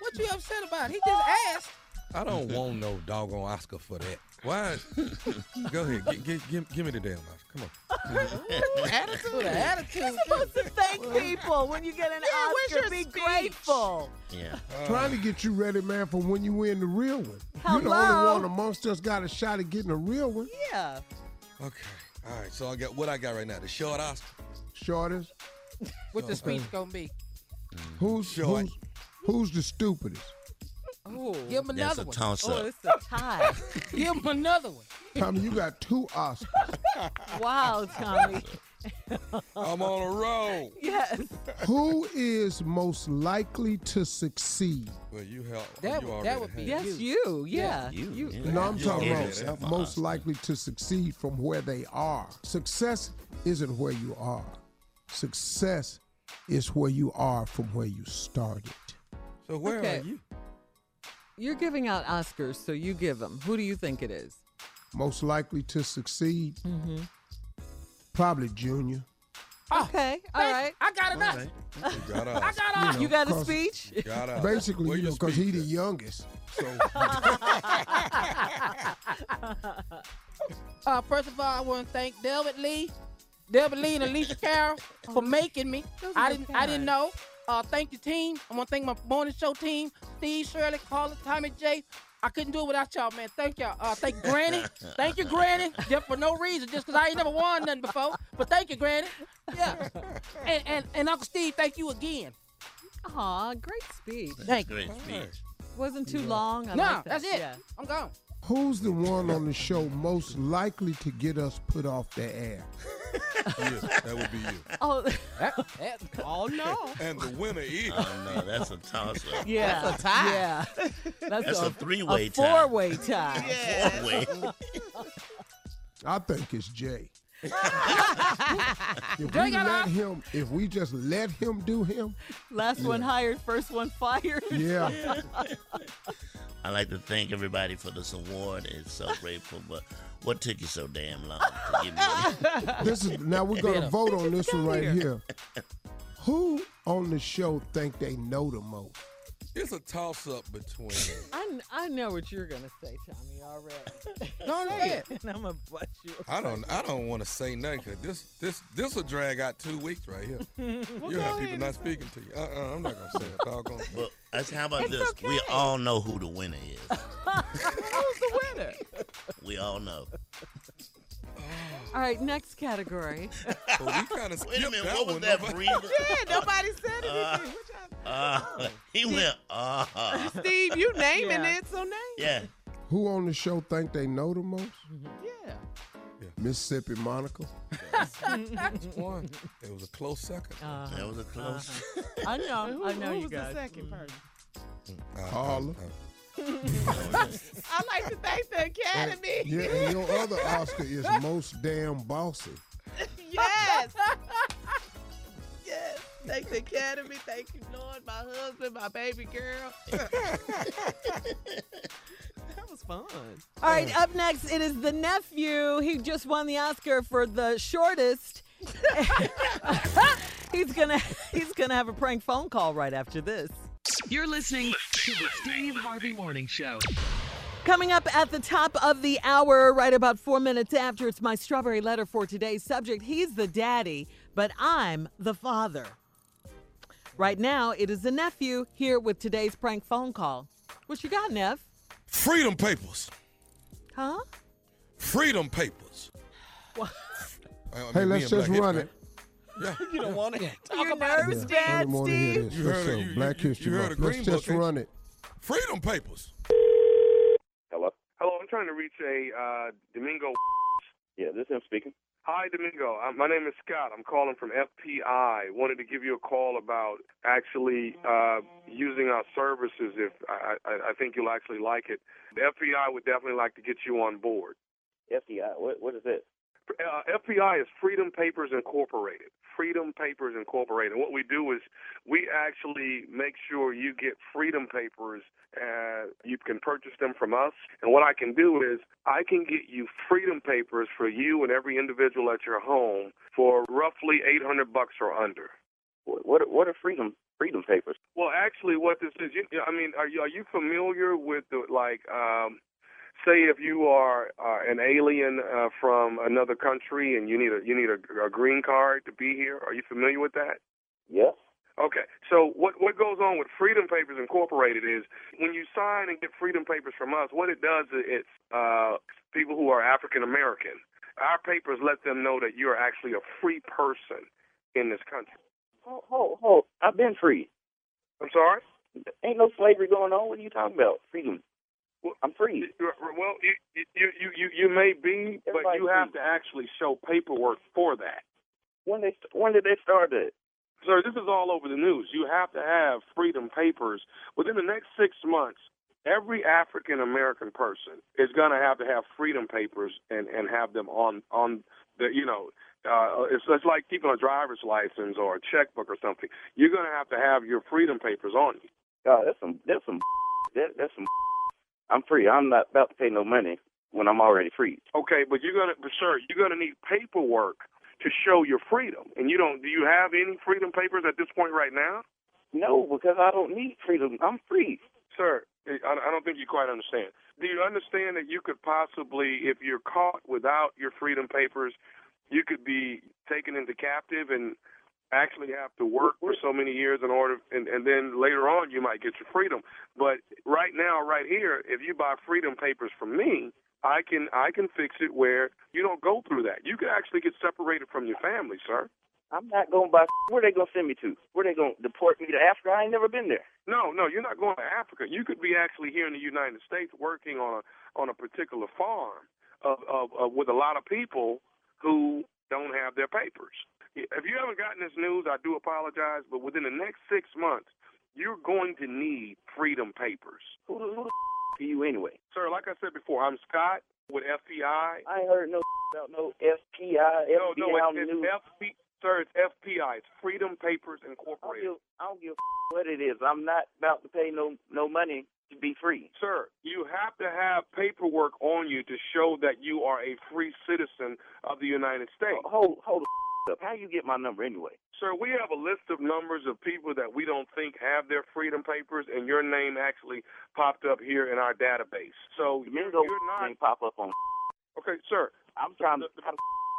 What you upset about? He just asked. I don't want no doggone Oscar for that. Why? Go ahead. G- g- give, give me the damn Oscar. Come on. attitude, attitude. You're supposed to thank people when you get an Yeah, where's Oscar. your Be speech? grateful. Yeah. Uh, Trying to get you ready, man, for when you win the real one. You're the Hello? only one amongst us got a shot at getting a real one. Yeah. Okay. All right. So I got what I got right now. The short Oscar. Shortest. What the speech gonna be? Who's Short. who's, who's the stupidest? Oh, Give him That's another a one. toss oh, it's a tie. Give him another one. Tommy, you got two Oscars. wow, Tommy. I'm on a roll. Yes. Who is most likely to succeed? Well, you help. That you would- already that would be- had. Yes, you. Yeah. You. You. yeah. No, I'm You talking gave about most Oscar. likely to succeed from where they are. Success isn't where you are. Success is where you are from where you started. So where Okay. are you? You're giving out Oscars, so you give them. Who do you think it is? Most likely to succeed? Mm-hmm. Probably Junior. Okay. All right. I got All enough. right. You got I us. got You know, You got a 'cause speech? Got us. Basically, Where you know, because he speech the youngest. So Uh, first of all, I want to thank Delbert Lee, Delbert Lee and Alicia Carroll for making me. I didn't, I didn't know. Uh, thank you, team. I want to thank my morning show team, Steve, Shirley, Carla, Tommy J. I couldn't do it without y'all, man. Thank y'all. Uh, thank Granny. thank you, Granny. Just for no reason, just because I ain't never won nothing before. But thank you, Granny. Yeah. And, and, and Uncle Steve, thank you again. Aw, great speech. Thank you. Great speech. Wasn't too long. I No, like that. that's it. Yeah. I'm gone. Who's the one on the show most likely to get us put off the air? You. That would be you. Oh, That, that, Oh no. And the winner is. Oh no, that's a toss up. yeah. That's a tie. Yeah. That's, That's a, a three-way a tie. four-way tie. Four way. I think it's Jay. If we let off. him, if we just let him do him, Last one hired, first one fired. yeah. I'd like to thank everybody for this award. It's so grateful, but what took you so damn long to give me This is now we're gonna vote on this one right here. Who on the show think they know the most? It's a toss up between. I, I know what you're gonna say, Tommy. Already. Don't say say it, and I'm gonna butt you. I don't. I don't want to say nothing. 'cause this. This. This will drag out two weeks right here. Well, you go have people not speaking to you. Uh. uh I'm not gonna say it. Doggone. Well, that's, how about It's this? We all know who the winner is. Who's the winner? We all know. All right, next category. Well, we kind of Wait a minute, that what was one. that Nobody- breathing? Yeah, nobody said Uh, anything. What y'all- Uh, he went, uh, Steve, you naming Yeah. it, so name yeah. Who on the show think they know the most? Yeah. Mississippi Monica. One. It was a close second. Uh, That was a close. I know, Who, I know who you was guys. the second person? Uh, Carla. uh, I like to thank the Academy. Yeah, and your other Oscar is most damn bossy. yes. yes. Thank the Academy. Thank you, Lord, my husband, my baby girl. that was fun. All right, up next, it is the nephew. He just won the Oscar for the shortest. he's gonna he's gonna have a prank phone call right after this. You're listening to the Steve Harvey Morning Show. Coming up at the top of the hour, right about four minutes after, it's my strawberry letter for today's subject. He's the daddy, but I'm the father. Right now, it is the nephew here with today's prank phone call. What you got, Neff? Freedom Papers. Huh? Freedom Papers. What? I mean, Hey, let's just run History- it. Yeah. You don't want to talk Your about nerves, it. Dad, Steve? here it is. You heard it. up? You- Black you- History you heard Month. Let's Green just Book, run it. Freedom Papers. Hello? Hello, I'm trying to reach a uh, Domingo. Yeah, this is him speaking. Hi, Domingo. Uh, my name is Scott. I'm calling from FPI. Wanted to give you a call about actually uh, using our services. If I, I, I think you'll actually like it. The FPI would definitely like to get you on board. FDI. What what is it? Uh, FPI is Freedom Papers Incorporated. Freedom Papers Incorporated. What we do is we actually make sure you get Freedom Papers. Uh, you can purchase them from us, and what I can do is I can get you Freedom Papers for you and every individual at your home for roughly 800 bucks or under. What what, what are freedom freedom papers? Well, actually, what this is, you, I mean, are you are you familiar with the like? Um, say if you are uh, an alien uh, from another country and you need a you need a, a green card to be here. Are you familiar with that? Yes. Okay. So what what goes on with Freedom Papers Incorporated is when you sign and get Freedom Papers from us, what it does is it's uh, people who are African American. Our papers let them know that you're actually a free person in this country. Hold hold hold. I've been free. I'm sorry. Ain't no slavery going on. What are you talking about? Freedom. I'm free. Well, you you you you, you may be, but you have to actually show paperwork for that. When they when did they start it? Sir, this is all over the news. You have to have freedom papers within the next six months. Every African American person is going to have to have freedom papers and and have them on on the you know uh, it's it's like keeping a driver's license or a checkbook or something. You're going to have to have your freedom papers on you. God, that's some that's some that, that's some. I'm free. I'm not about to pay no money when I'm already free. Okay, but you're gonna, but sir, you're gonna need paperwork to show your freedom. And you don't. Do you have any freedom papers at this point right now? No, because I don't need freedom. I'm free. Sir, I I don't think you quite understand. Do you understand that you could possibly, if you're caught without your freedom papers, you could be taken into captive and actually have to work for so many years in order, and, and then later on you might get your freedom. But right now, right here, if you buy freedom papers from me, I can I can fix it where you don't go through that. You can actually get separated from your family, sir. I'm not going by. Where they gonna send me to? Where they gonna deport me to Africa? I ain't never been there. No, no, you're not going to Africa. You could be actually here in the United States working on a on a particular farm of, of, of with a lot of people who don't have their papers. If you haven't gotten this news, I do apologize, but within the next six months, you're going to need freedom papers. Who the, who the are you anyway? Sir, like I said before, I'm Scott with FBI. I ain't heard no about no FPI, No, FBI no, on it's, it's. FP, sir, it's FPI. It's Freedom Papers I don't Incorporated. give, I don't give what it is. I'm not about to pay no no money to be free. Sir, you have to have paperwork on you to show that you are a free citizen of the United States. Hold hold up. How you get my number anyway? Sir, we have a list of numbers of people that we don't think have their freedom papers, and your name actually popped up here in our database. So you're, Domingo you're not. ain't pop up on. Okay, sir. I'm trying to the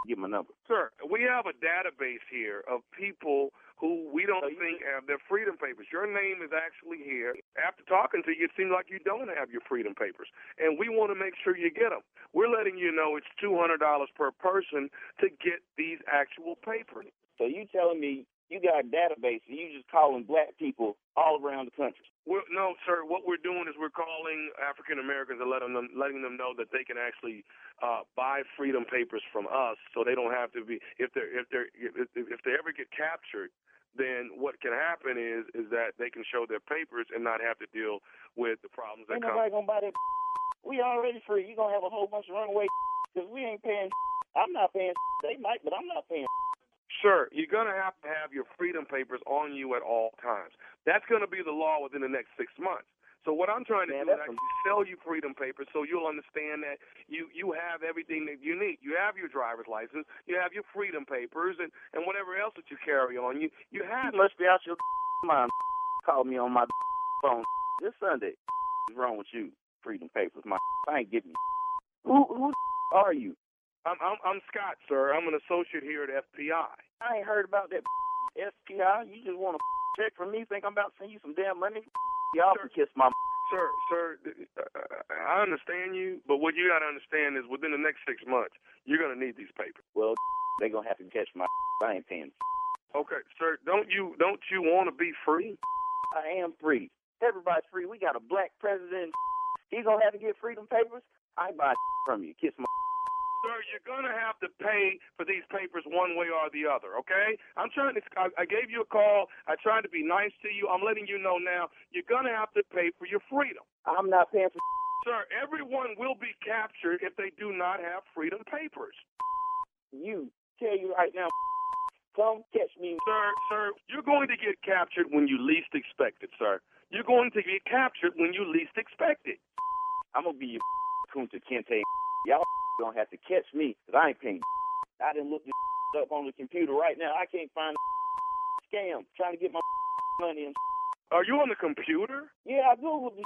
get my number. Sir, we have a database here of people who we don't think have their freedom papers. Your name is actually here. After talking to you, it seems like you don't have your freedom papers, and we want to make sure you get them. We're letting you know it's two hundred dollars per person to get these actual papers. So you telling me you got a database and you just calling black people all around the country? We're, no, sir. What we're doing is we're calling African Americans and letting them letting them know that they can actually uh, buy freedom papers from us, so they don't have to be if they're if they're if, if they ever get captured. Then what can happen is is that they can show their papers and not have to deal with the problems that Ain't come. nobody gonna buy that. We already free. You gonna have a whole bunch of runaway because we ain't paying. I'm not paying. They might, but I'm not paying. Sir, you're going to have to have your freedom papers on you at all times. That's going to be the law within the next six months. So what I'm trying to Man, do is actually sell you freedom papers so you'll understand that you you have everything that you need. You have your driver's license, you have your freedom papers, and and whatever else that you carry on you. You have. You must be out your mind. Call me on my phone this Sunday. What's wrong with you? Freedom papers, my. I ain't giving you. Who who are you? I'm I'm, I'm Scott, sir. I'm an associate here at FPI. I ain't heard about that SPI. You just want to check from me? Think I'm about to send you some damn money? Y'all can kiss my. Sir, sir, uh, I understand you, but what you got to understand is within the next six months, you're going to need these papers. Well, they gonna have to catch my. I ain't paying. Okay, sir, don't you don't you want to be free? I am free. Everybody's free. We got a black president. He's gonna have to get freedom papers. I buy from you. Kiss my. Sir, you're going to have to pay for these papers one way or the other, okay? I'm trying to, I, I gave you a call. I tried to be nice to you. I'm letting you know now, you're going to have to pay for your freedom. I'm not paying for. Sir, everyone will be captured if they do not have freedom papers. You tell you right now. Come catch me. Sir, sir, you're going to get captured when you least expect it, sir. You're going to get captured when you least expect it. I'm gonna be your Kunta Kinte. Y'all gonna have to catch me, cause I ain't paying. I didn't look this up on the computer right now. I can't find a scam trying to get my money. And Are you on the computer? yeah, I googled this.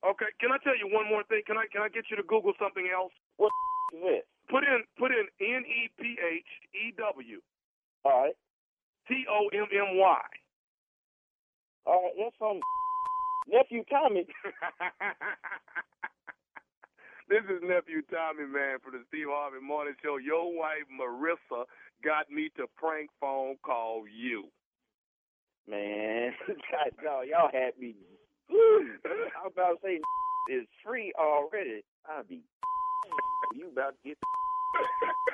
Okay, can I tell you one more thing? Can I can I get you to Google something else? What is it? Put in put in N E P H E W All right, T O M M Y. all right. That's some nephew Tommy. This is nephew Tommy, man, for the Steve Harvey Morning Show. Your wife Marissa got me to prank phone call you. Man, no, y'all had me. I was about to say is free already. I'll be. You about to get.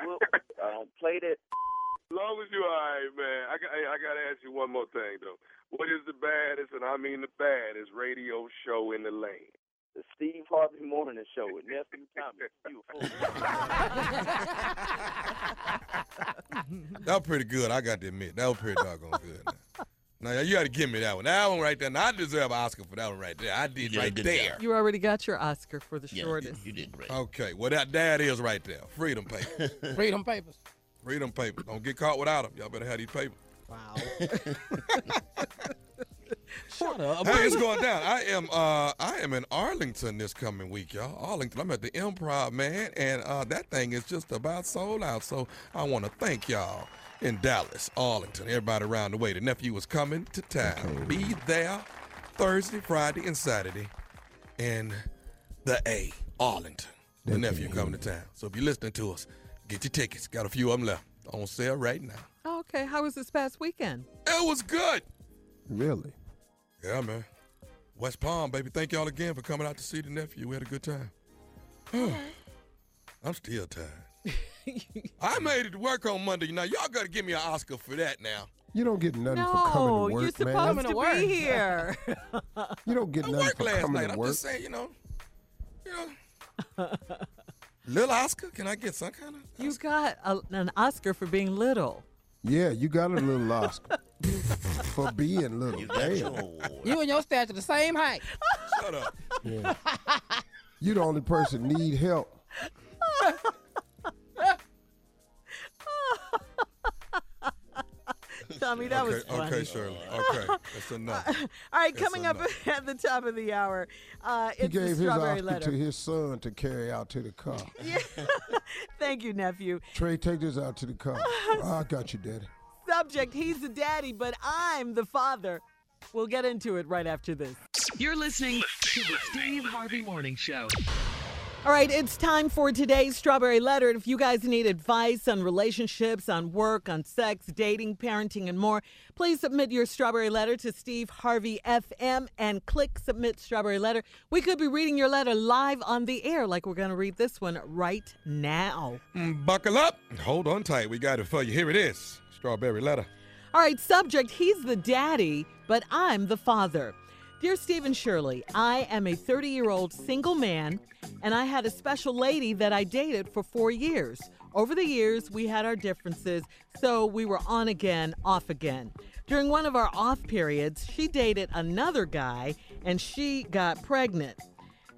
Well, I don't play that. As long as you all right, man. I got I got to ask you one more thing though. What is the baddest, and I mean the baddest, radio show in the land? The Steve Harvey Morning Show with nephew Tommy. You. That was pretty good. I got to admit, that was pretty doggone good. Now, now you got to give me that one. That one right there. Now, I deserve an Oscar for that one right there. I did Yeah, right good there. job. You already got your Oscar for the Yeah, shortest. you, you did great. Okay, well that that is right there. Freedom papers. Freedom papers. Freedom papers. Don't get caught without them. Y'all better have these papers. Wow. Shut up. Hey, it's going down. I am uh I am in Arlington this coming week, y'all. Arlington. I'm at the Improv, man, and uh that thing is just about sold out. So I want to thank y'all in Dallas, Arlington, everybody around the way. The nephew was coming to town. Be there Thursday, Friday, and Saturday in the A, Arlington. The nephew coming to town. So if you're listening to us, get your tickets. Got a few of them left on sale right now. Oh, okay. How was this past weekend? It was good. Really? Yeah, man. West Palm, baby. Thank y'all again for coming out to see the nephew. We had a good time. I'm still tired. I made it to work on Monday. Now y'all gotta give me an Oscar for that now. You don't get nothing for coming No, to you're supposed man. to to work. be here. You don't get I nothing for last coming night. to I'm work. just saying, you know, you know. Little Oscar, can I get some kind of? you got a, an Oscar for being little. Yeah, you got a little Oscar for being little. You got your Damn. award. You and your stature the same height. Shut up. Yeah. You the only person need help. Tommy, that okay, was funny. okay, Shirley. Okay, that's enough. All right, That's coming up at the top of the hour, uh, He it's the gave his strawberry Oscar letter. to his son to carry out to the car. yeah. Thank you, nephew. Trey, take this out to the car. I got you, Daddy. Subject, he's the daddy, but I'm the father. We'll get into it right after this. You're listening to the Steve Harvey Morning Show. All right, it's time for today's Strawberry Letter. If you guys need advice on relationships, on work, on sex, dating, parenting, and more, please submit your Strawberry Letter to Steve Harvey FM and click Submit Strawberry Letter. We could be reading your letter live on the air, like we're going to read this one right now. Mm, Buckle up. Hold on tight. We got it for you. Here it is. Strawberry letter. All right, subject He's the daddy, but I'm the father. Dear Stephen Shirley, I am a 30 year old single man, and I had a special lady that I dated for four years. Over the years, we had our differences, so we were on again, off again. During one of our off periods, she dated another guy and she got pregnant.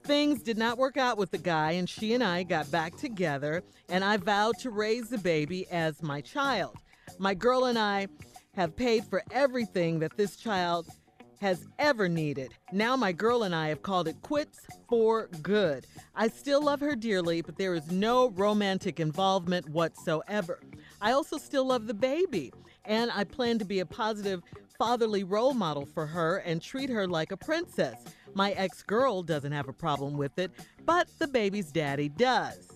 Things did not work out with the guy, and she and I got back together, and I vowed to raise the baby as my child. My girl and I have paid for everything that this child has ever needed. Now my girl and I have called it quits for good. I still love her dearly, but there is no romantic involvement whatsoever. I also still love the baby, and I plan to be a positive fatherly role model for her and treat her like a princess. My ex girl doesn't have a problem with it, but the baby's daddy does.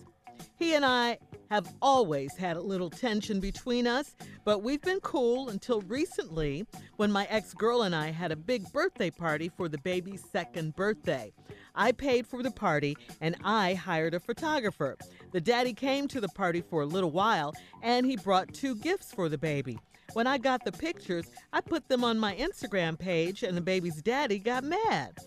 He and I have always had a little tension between us, but we've been cool until recently when my ex girl and I had a big birthday party for the baby's second birthday. I paid for the party and I hired a photographer. The daddy came to the party for a little while and he brought two gifts for the baby. When I got the pictures, I put them on my Instagram page and the baby's daddy got mad.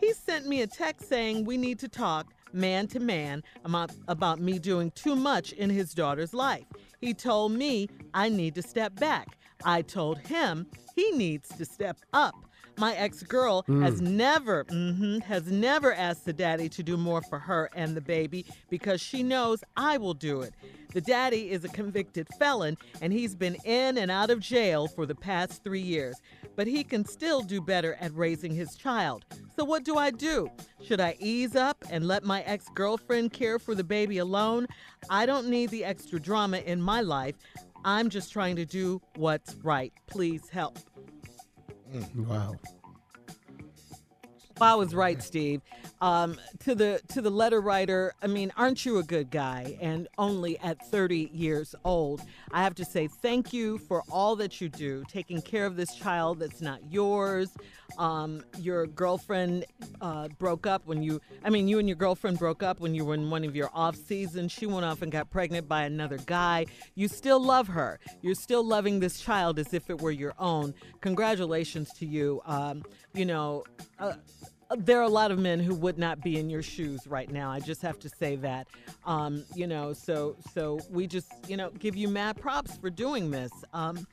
He sent me a text saying we need to talk man to man about, about me doing too much in his daughter's life. He told me I need to step back. I told him he needs to step up. My ex-girl Mm. has never mhm, has never asked the daddy to do more for her and the baby because she knows I will do it. The daddy is a convicted felon and he's been in and out of jail for the past 3 years, but he can still do better at raising his child. So what do I do? Should I ease up and let my ex-girlfriend care for the baby alone? I don't need the extra drama in my life. I'm just trying to do what's right. Please help. Mm. Wow. I was right, Steve. Um, to the to the letter writer, I mean, aren't you a good guy? And only at 30 years old, I have to say thank you for all that you do, taking care of this child that's not yours. Um, your girlfriend uh, broke up when you, I mean, you and your girlfriend broke up when you were in one of your off seasons. She went off and got pregnant by another guy. You still love her. You're still loving this child as if it were your own. Congratulations to you. Um, you know. Uh, there are a lot of men who would not be in your shoes right now. I just have to say that. Um, you know, so so we just you know give you mad props for doing this. Um,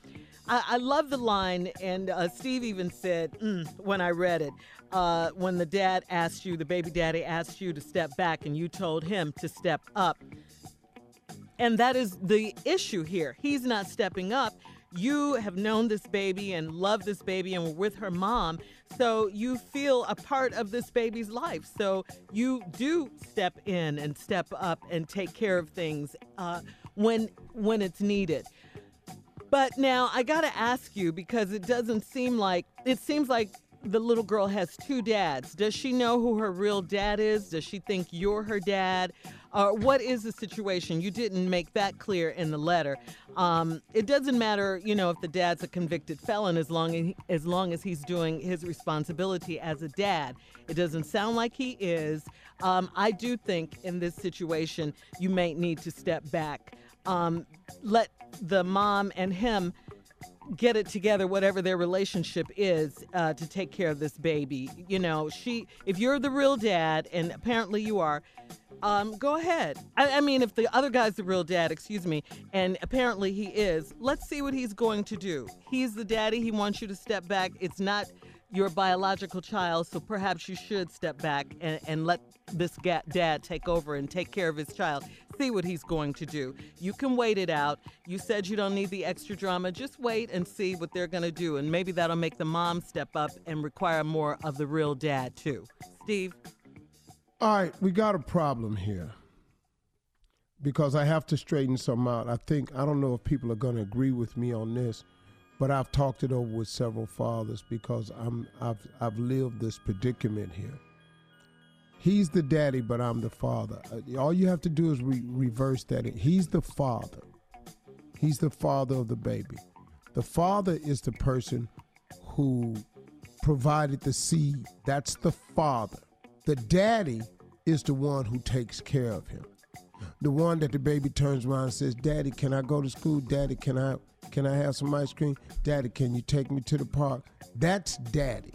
I, I love the line, and uh, Steve even said mm, when I read it, uh, when the dad asked you, the baby daddy asked you to step back, and you told him to step up. And that is the issue here. He's not stepping up. You have known this baby and loved this baby and were with her mom. So you feel a part of this baby's life. So you do step in and step up and take care of things uh, when when it's needed. But now I got to ask you because it doesn't seem like it seems like the little girl has two dads. Does she know who her real dad is? Does she think you're her dad? Or what is the situation? You didn't make that clear in the letter. Um, it doesn't matter, you know, if the dad's a convicted felon as long as, he, as long as he's doing his responsibility as a dad. It doesn't sound like he is. Um, I do think in this situation you may need to step back. Um, let the mom and him get it together whatever their relationship is uh, to take care of this baby. You know she if you're the real dad and apparently you are um, go ahead. I, I mean if the other guy's the real dad excuse me and apparently he is let's see what he's going to do. He's the daddy he wants you to step back. It's not your biological child so perhaps you should step back and, and let this ga- dad take over and take care of his child. See what he's going to do. You can wait it out. You said you don't need the extra drama. Just wait and see what they're going to do and maybe that'll make the mom step up and require more of the real dad too. Steve? All right, we got a problem here because I have to straighten some out. I think, I don't know if people are going to agree with me on this, but I've talked it over with several fathers because I'm I've I've lived this predicament here. He's the daddy, but I'm the father. Uh, All you have to do is re- reverse that. He's the father. He's the father of the baby. The father is the person who provided the seed. That's the father. The daddy is the one who takes care of him. The one that the baby turns around and says, "Daddy, can I go to school? Daddy, can I can I have some ice cream? Daddy, can you take me to the park?" That's daddy.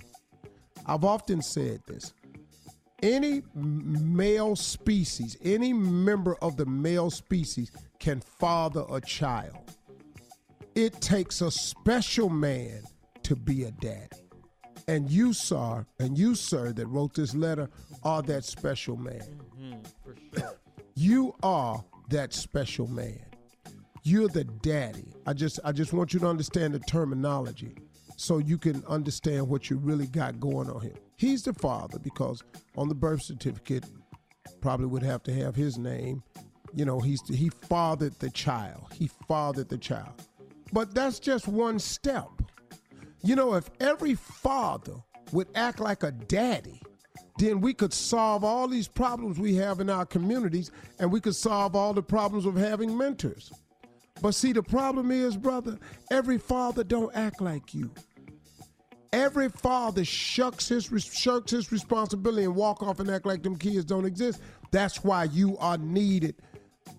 I've often said this. Any male species, any member of the male species can father a child. It takes a special man to be a daddy. And you, sir, and you, sir, that wrote this letter are that special man. Mm-hmm, for sure. You are that special man. You're the daddy. I just I just want you to understand the terminology so you can understand what you really got going on here. He's the father because on the birth certificate probably would have to have his name. You know, he's he fathered the child. He fathered the child. But that's just one step. You know, if every father would act like a daddy, then we could solve all these problems we have in our communities and we could solve all the problems of having mentors. But see, the problem is, brother, every father don't act like you. Every father shucks his shirks his responsibility and walk off and act like them kids don't exist. That's why you are needed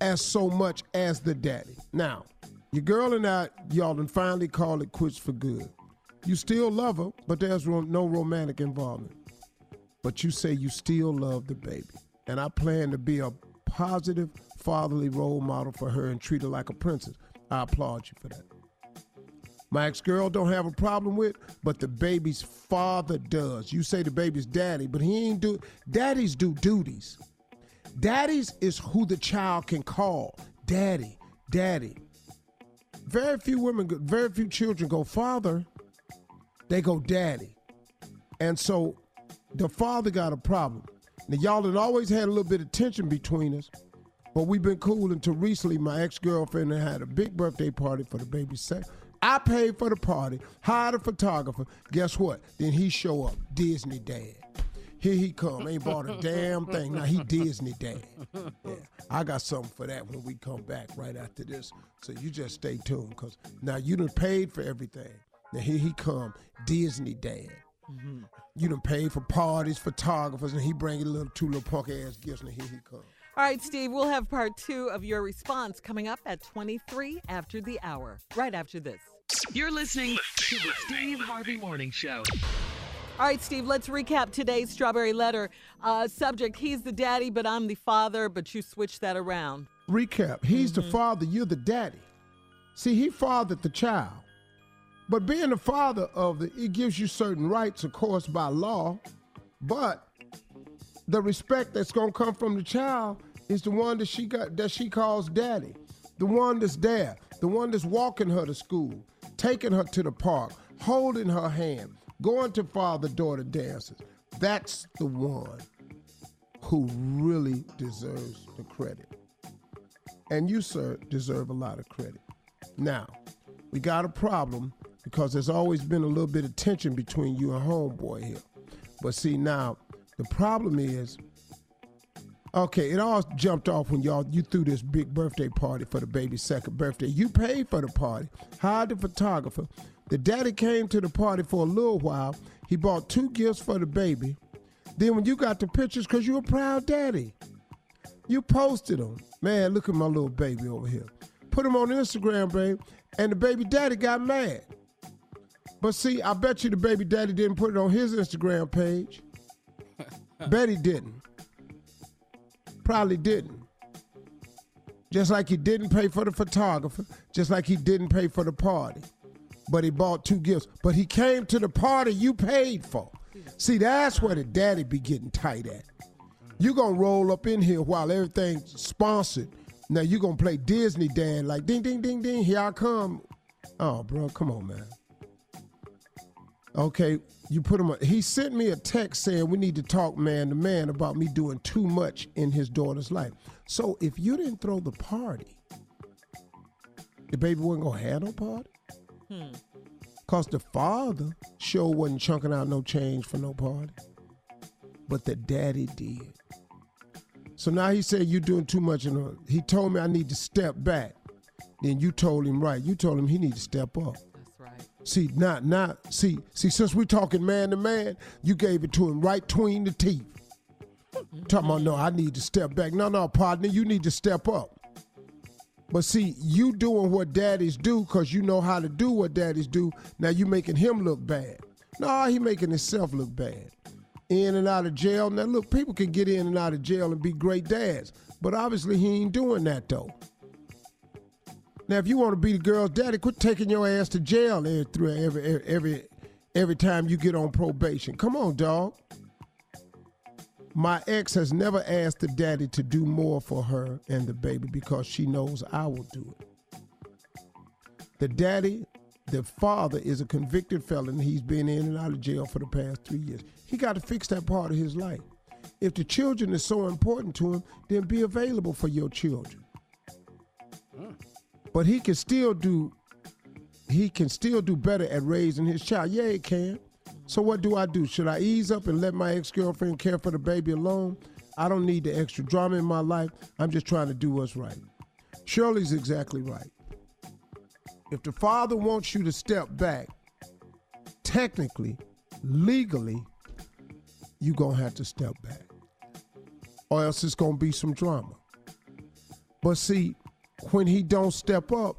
as so much as the daddy. Now, your girl and I, y'all done finally call it quits for good. You still love her, but there's no romantic involvement. But you say you still love the baby. And I plan to be a positive fatherly role model for her and treat her like a princess. I applaud you for that. My ex-girl don't have a problem with, but the baby's father does. You say the baby's daddy, but he ain't do daddies do duties. Daddies is who the child can call. Daddy, daddy. Very few women, very few children go father. They go daddy. And so the father got a problem. Now y'all had always had a little bit of tension between us, but we've been cool until recently. My ex-girlfriend had a big birthday party for the baby's set. I paid for the party, hired a photographer. Guess what? Then he show up, Disney dad. Here he come, ain't bought a damn thing. Now he Disney dad. Yeah, I got something for that when we come back right after this. So you just stay tuned, cause now you done paid for everything. Now here he come, Disney dad. You done paid for parties, photographers, and he bring you little two little punk ass gifts, and here he comes. All right, Steve, we'll have part two of your response coming up at 23 after the hour, right after this. You're listening to the Steve Harvey Morning Show. All right, Steve, let's recap today's Strawberry Letter. Uh, subject He's the daddy, but I'm the father, but you switched that around. Recap. He's the father, you're the daddy. See, he fathered the child. But being the father of the, it gives you certain rights, of course, by law. But the respect that's gonna come from the child is the one that she got that she calls daddy. The one that's there, the one that's walking her to school, taking her to the park, holding her hand, going to father-daughter dances. That's the one who really deserves the credit. And you, sir, deserve a lot of credit. Now, we got a problem because there's always been a little bit of tension between you and homeboy here. But see, now, the problem is, okay, it all jumped off when y'all you threw this big birthday party for the baby's second birthday. You paid for the party, hired the photographer. The daddy came to the party for a little while. He bought two gifts for the baby. Then when you got the pictures, cause you a proud daddy, you posted them. Man, look at my little baby over here. Put him on Instagram, babe, and the baby daddy got mad. But see, I bet you the baby daddy didn't put it on his Instagram page. bet he didn't. Probably didn't. Just like he didn't pay for the photographer, just like he didn't pay for the party. But he bought two gifts. But he came to the party you paid for. See, that's where the daddy be getting tight at. You gonna roll up in here while everything's sponsored. Now you gonna play Disney dad like ding ding ding ding, here I come. Oh, bro, come on, man. Okay, you put him. On. He sent me a text saying we need to talk man to man about me doing too much in his daughter's life. So if you didn't throw the party, the baby wasn't gonna have no party. Hmm. Cause the father sure wasn't chunking out no change for no party. But the daddy did. So now he said you're doing too much in a he told me I need to step back. Then you told him right. You told him he need to step up. See, not not see, see, since we talking man to man, you gave it to him right between the teeth. Talking about no, I need to step back. No, no, partner, you need to step up. But see, you doing what daddies do because you know how to do what daddies do. Now you making him look bad. No, he making himself look bad. In and out of jail. Now look, people can get in and out of jail and be great dads, but obviously he ain't doing that though. Now, if you want to be the girl's daddy, quit taking your ass to jail every every every every, time you get on probation. Come on, dog. My ex has never asked the daddy to do more for her and the baby because she knows I will do it. The daddy, the father, is a convicted felon. He's been in and out of jail for the past three years. He got to fix that part of his life. If the children is so important to him, then be available for your children. Mm. But he can still do he can still do better at raising his child. Yeah, he can. So what do I do? Should I ease up and let my ex-girlfriend care for the baby alone? I don't need the extra drama in my life. I'm just trying to do what's right. Shirley's exactly right. If the father wants you to step back, technically, legally, you're going to have to step back. Or else it's going to be some drama. But see, when he don't step up,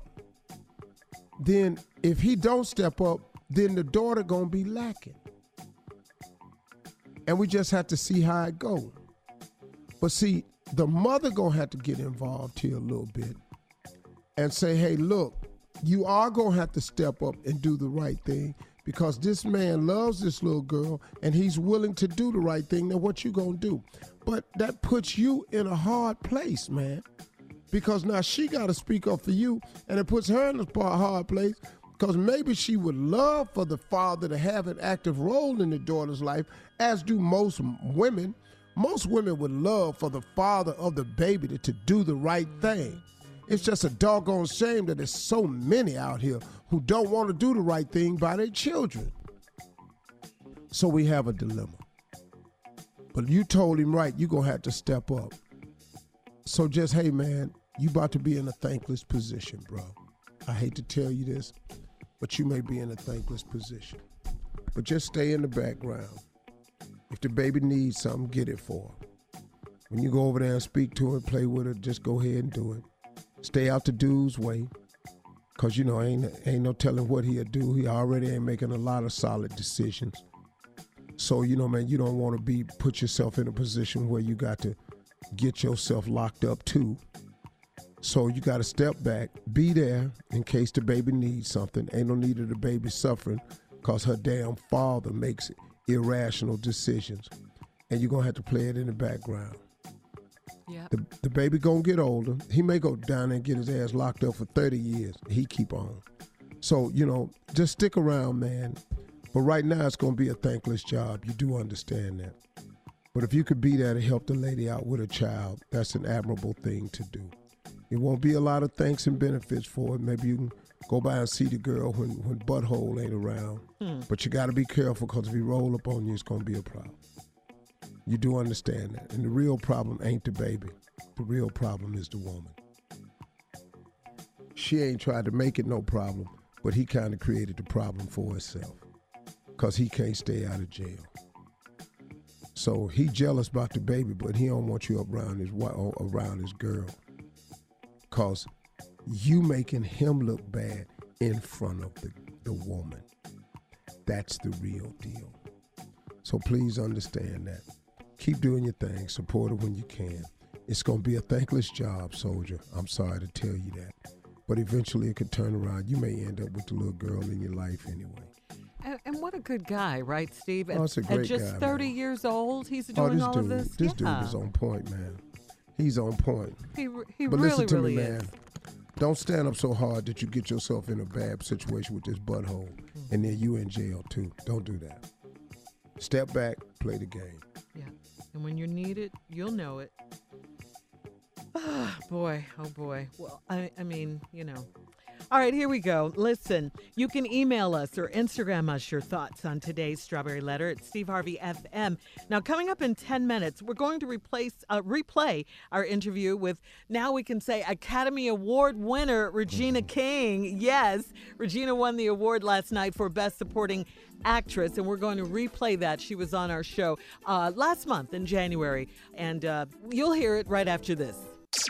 then if he don't step up, then the daughter gonna be lacking. And we just have to see how it go. But see, the mother gonna have to get involved here a little bit and say, hey, look, you are gonna have to step up and do the right thing because this man loves this little girl and he's willing to do the right thing. Now what you gonna do? But that puts you in a hard place, man because now she got to speak up for you, and it puts her in a hard place because maybe she would love for the father to have an active role in the daughter's life, as do most women. Most women would love for the father of the baby to, to do the right thing. It's just a doggone shame that there's so many out here who don't want to do the right thing by their children. So we have a dilemma. But you told him right, you're going to have to step up. So just, hey, man, you about to be in a thankless position, bro. I hate to tell you this, but you may be in a thankless position. But just stay in the background. If the baby needs something, get it for her. When you go over there and speak to her, play with her, just go ahead and do it. Stay out the dude's way. Cause you know, ain't ain't no telling what he'll do. He already ain't making a lot of solid decisions. So, you know, man, you don't want to be put yourself in a position where you got to get yourself locked up too. So you got to step back, be there in case the baby needs something. Ain't no need of the baby suffering because her damn father makes irrational decisions. And you're going to have to play it in the background. Yeah. The, the baby going to get older. He may go down there and get his ass locked up for 30 years. He keep on. So, you know, just stick around, man. But right now it's going to be a thankless job. You do understand that. But if you could be there to help the lady out with a child, that's an admirable thing to do. It won't be a lot of thanks and benefits for it. Maybe you can go by and see the girl when, when butthole ain't around. Hmm. But you got to be careful because if he roll up on you, it's going to be a problem. You do understand that. And the real problem ain't the baby. The real problem is the woman. She ain't tried to make it no problem, but he kind of created the problem for himself because he can't stay out of jail. So he jealous about the baby, but he don't want you around his around his girl, cause you making him look bad in front of the, the woman. That's the real deal. So please understand that. Keep doing your thing. Support her when you can. It's gonna be a thankless job, soldier. I'm sorry to tell you that, but eventually it could turn around. You may end up with the little girl in your life anyway. And, and what a good guy, right, Steve? Oh, it's a At- great At just guy, 30 years old, he's Oh, doing this all dude, of this. this yeah. dude is on point, man. He's on point. He, he but really, listen to really me, is. man. Don't stand up so hard that you get yourself in a bad situation with this butthole, and then you in jail too. Don't do that. Step back, play the game. Yeah. And when you need it, you'll know it. Ah, boy, oh boy. Well, I, I mean, you know. All right, here we go. Listen, you can email us or Instagram us your thoughts on today's Strawberry Letter at Steve Harvey FM. Now, coming up in 10 minutes, we're going to replace uh, replay our interview with now we can say Academy Award winner Regina King. Yes, Regina won the award last night for Best Supporting Actress, and we're going to replay that. She was on our show uh, last month in January, and uh, you'll hear it right after this.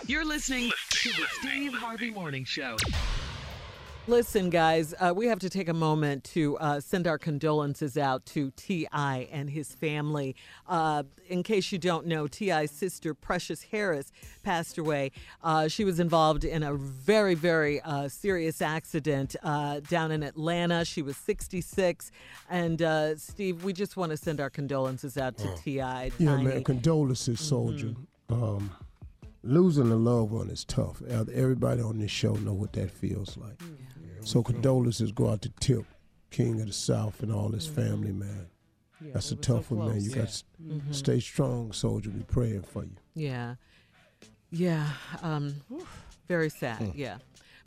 You're listening to the Steve Harvey Morning Show. Listen, guys, uh, we have to take a moment to uh, send our condolences out to T.I. and his family. Uh, in case you don't know, T.I.'s sister, Precious Harris, passed away. Uh, she was involved in a very, very uh, serious accident uh, down in Atlanta. She was 66. And, Steve, we just want to send our condolences out to T.I. Yeah, Tiny. man. Condolences, soldier. Um, losing a loved one is tough. Everybody on this show know what that feels like. So condolences go out to Tip, King of the South, and all his family, man. That's a tough one, man. You got to Mhm. stay strong, soldier. We praying for you. Yeah. Yeah. Um, very sad. Hmm. Yeah.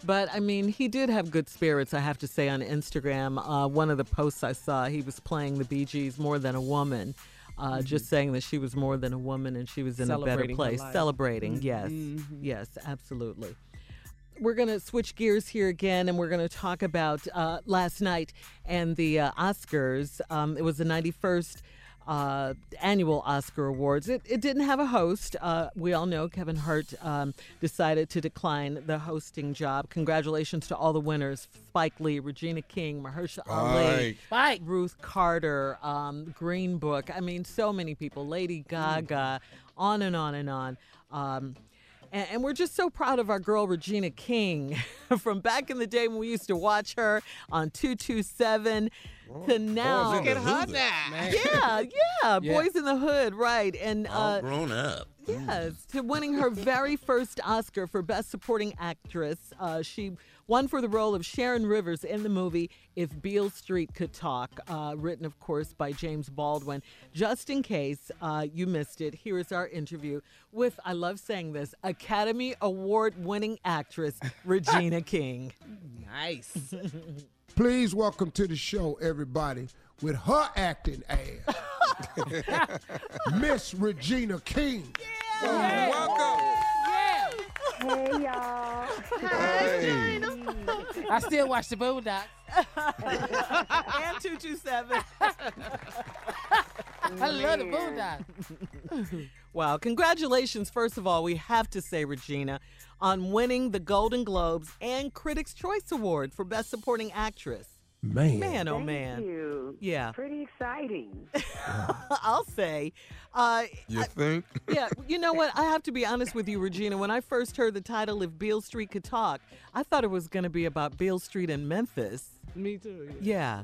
But I mean, he did have good spirits, I have to say, on Instagram. Uh, one of the posts I saw, he was playing the Bee Gees more than a woman. Uh, Just saying that she was more than a woman and she was in a better Celebrating her place. life. Celebrating, yes. Mhm. Yes, absolutely. We're going to switch gears here again and we're going to talk about uh, last night and the uh, Oscars. Um, it was the 91st uh, annual Oscar Awards. It, it didn't have a host. Uh, we all know Kevin Hart um, decided to decline the hosting job. Congratulations to all the winners Spike Lee, Regina King, Mahershala Ali, Spike. Ruth Carter, um, Green Book. I mean, so many people. Lady Gaga, on and on and on. Um, and, and we're just so proud of our girl Regina King from back in the day when we used to watch her on 227 to now. Boys in the Look at her Hood. now. Yeah, yeah, Yeah. Boyz n the Hood, right. And All uh, grown up. Yes, to winning her very first Oscar for Best Supporting Actress. Uh, she won for the role of Sharon Rivers in the movie If Beale Street Could Talk, uh, written, of course, by James Baldwin. Just in case uh, you missed it, here is our interview with, I love saying this, Academy Award winning actress Regina King. Nice. Please welcome to the show, everybody, with her acting ass, Miss Regina King. welcome. Yeah. Hey, y'all. Hey. I still watch the Boondocks. and 227. I love the Boondocks. Wow. Congratulations, first of all, we have to say, Regina, on winning the Golden Globes and Critics' Choice Award for Best Supporting Actress. Man. Man, oh Thank man. you. Yeah. Pretty exciting. I'll say. Uh, You think? yeah, you know what? I have to be honest with you, Regina. When I first heard the title If Beale Street Could Talk, I thought it was going to be about Beale Street in Memphis. Me too. Yeah.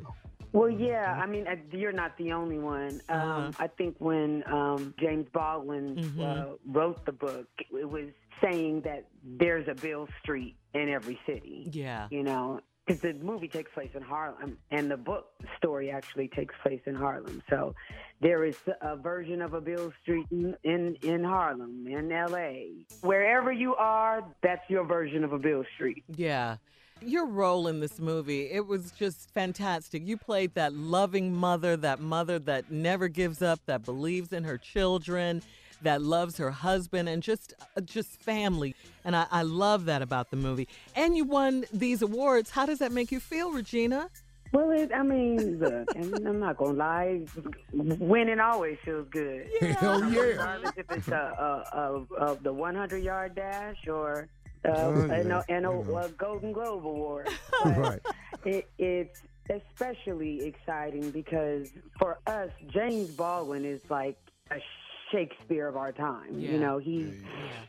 Well, yeah. I mean, uh, you're not the only one. Um, Uh-huh. I think when um, James Baldwin Mhm. uh, wrote the book, it was saying that there's a Beale Street in every city. Yeah. You know, because the movie takes place in Harlem, and the book story actually takes place in Harlem. So there is a version of a Beale Street in in, Harlem, in L.A. Wherever you are, that's your version of a Beale Street. Yeah. Your role in this movie, it was just fantastic. You played that loving mother, that mother that never gives up, that believes in her children, that loves her husband, and just uh, just family. And I, I love that about the movie. And you won these awards. How does that make you feel, Regina? Well, it, I mean, look, and I'm not gonna lie, winning always feels good. Hell yeah. Regardless if it's a, a, a, a the 100 yard dash or uh, Oh, and, yeah. a, and a, Yeah. a Golden Globe award. Right. It, it's especially exciting because for us, James Baldwin is like a Shakespeare of our time. Yeah. You know, he's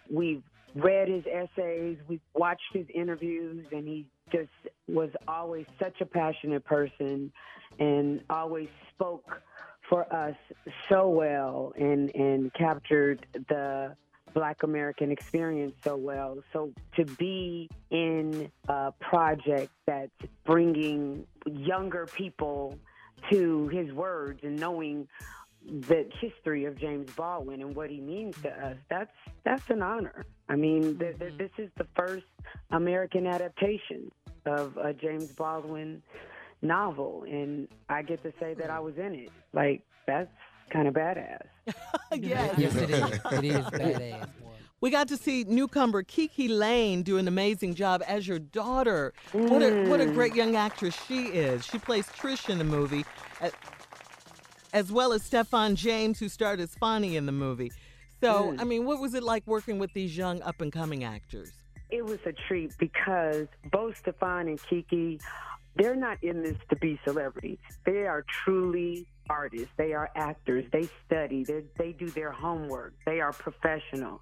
we've read his essays, we've watched his interviews, and he just was always such a passionate person and always spoke for us so well and, and captured the Black American experience so well. So to be in a project that's bringing younger people to his words and knowing the history of James Baldwin and what he means to us, mm-hmm. that's that's an honor. I mean, th- th- mm-hmm. this is the first American adaptation. of a James Baldwin novel, and I get to say that I was in it. Like that's kind of badass. yes. Yes, it is. It is badass. We got to see newcomer Kiki Layne do an amazing job as your daughter. What a what a Mm. great young actress she is. She plays Trish in the movie, a- as well as Stephan James, who starred as Fonny in the movie. So, Mm. I mean, what was it like working with these young up and coming actors? It was a treat because both Stephan and Kiki, they're not in this to be celebrities. They are truly artists. They are actors. They study. They they do their homework. They are professional.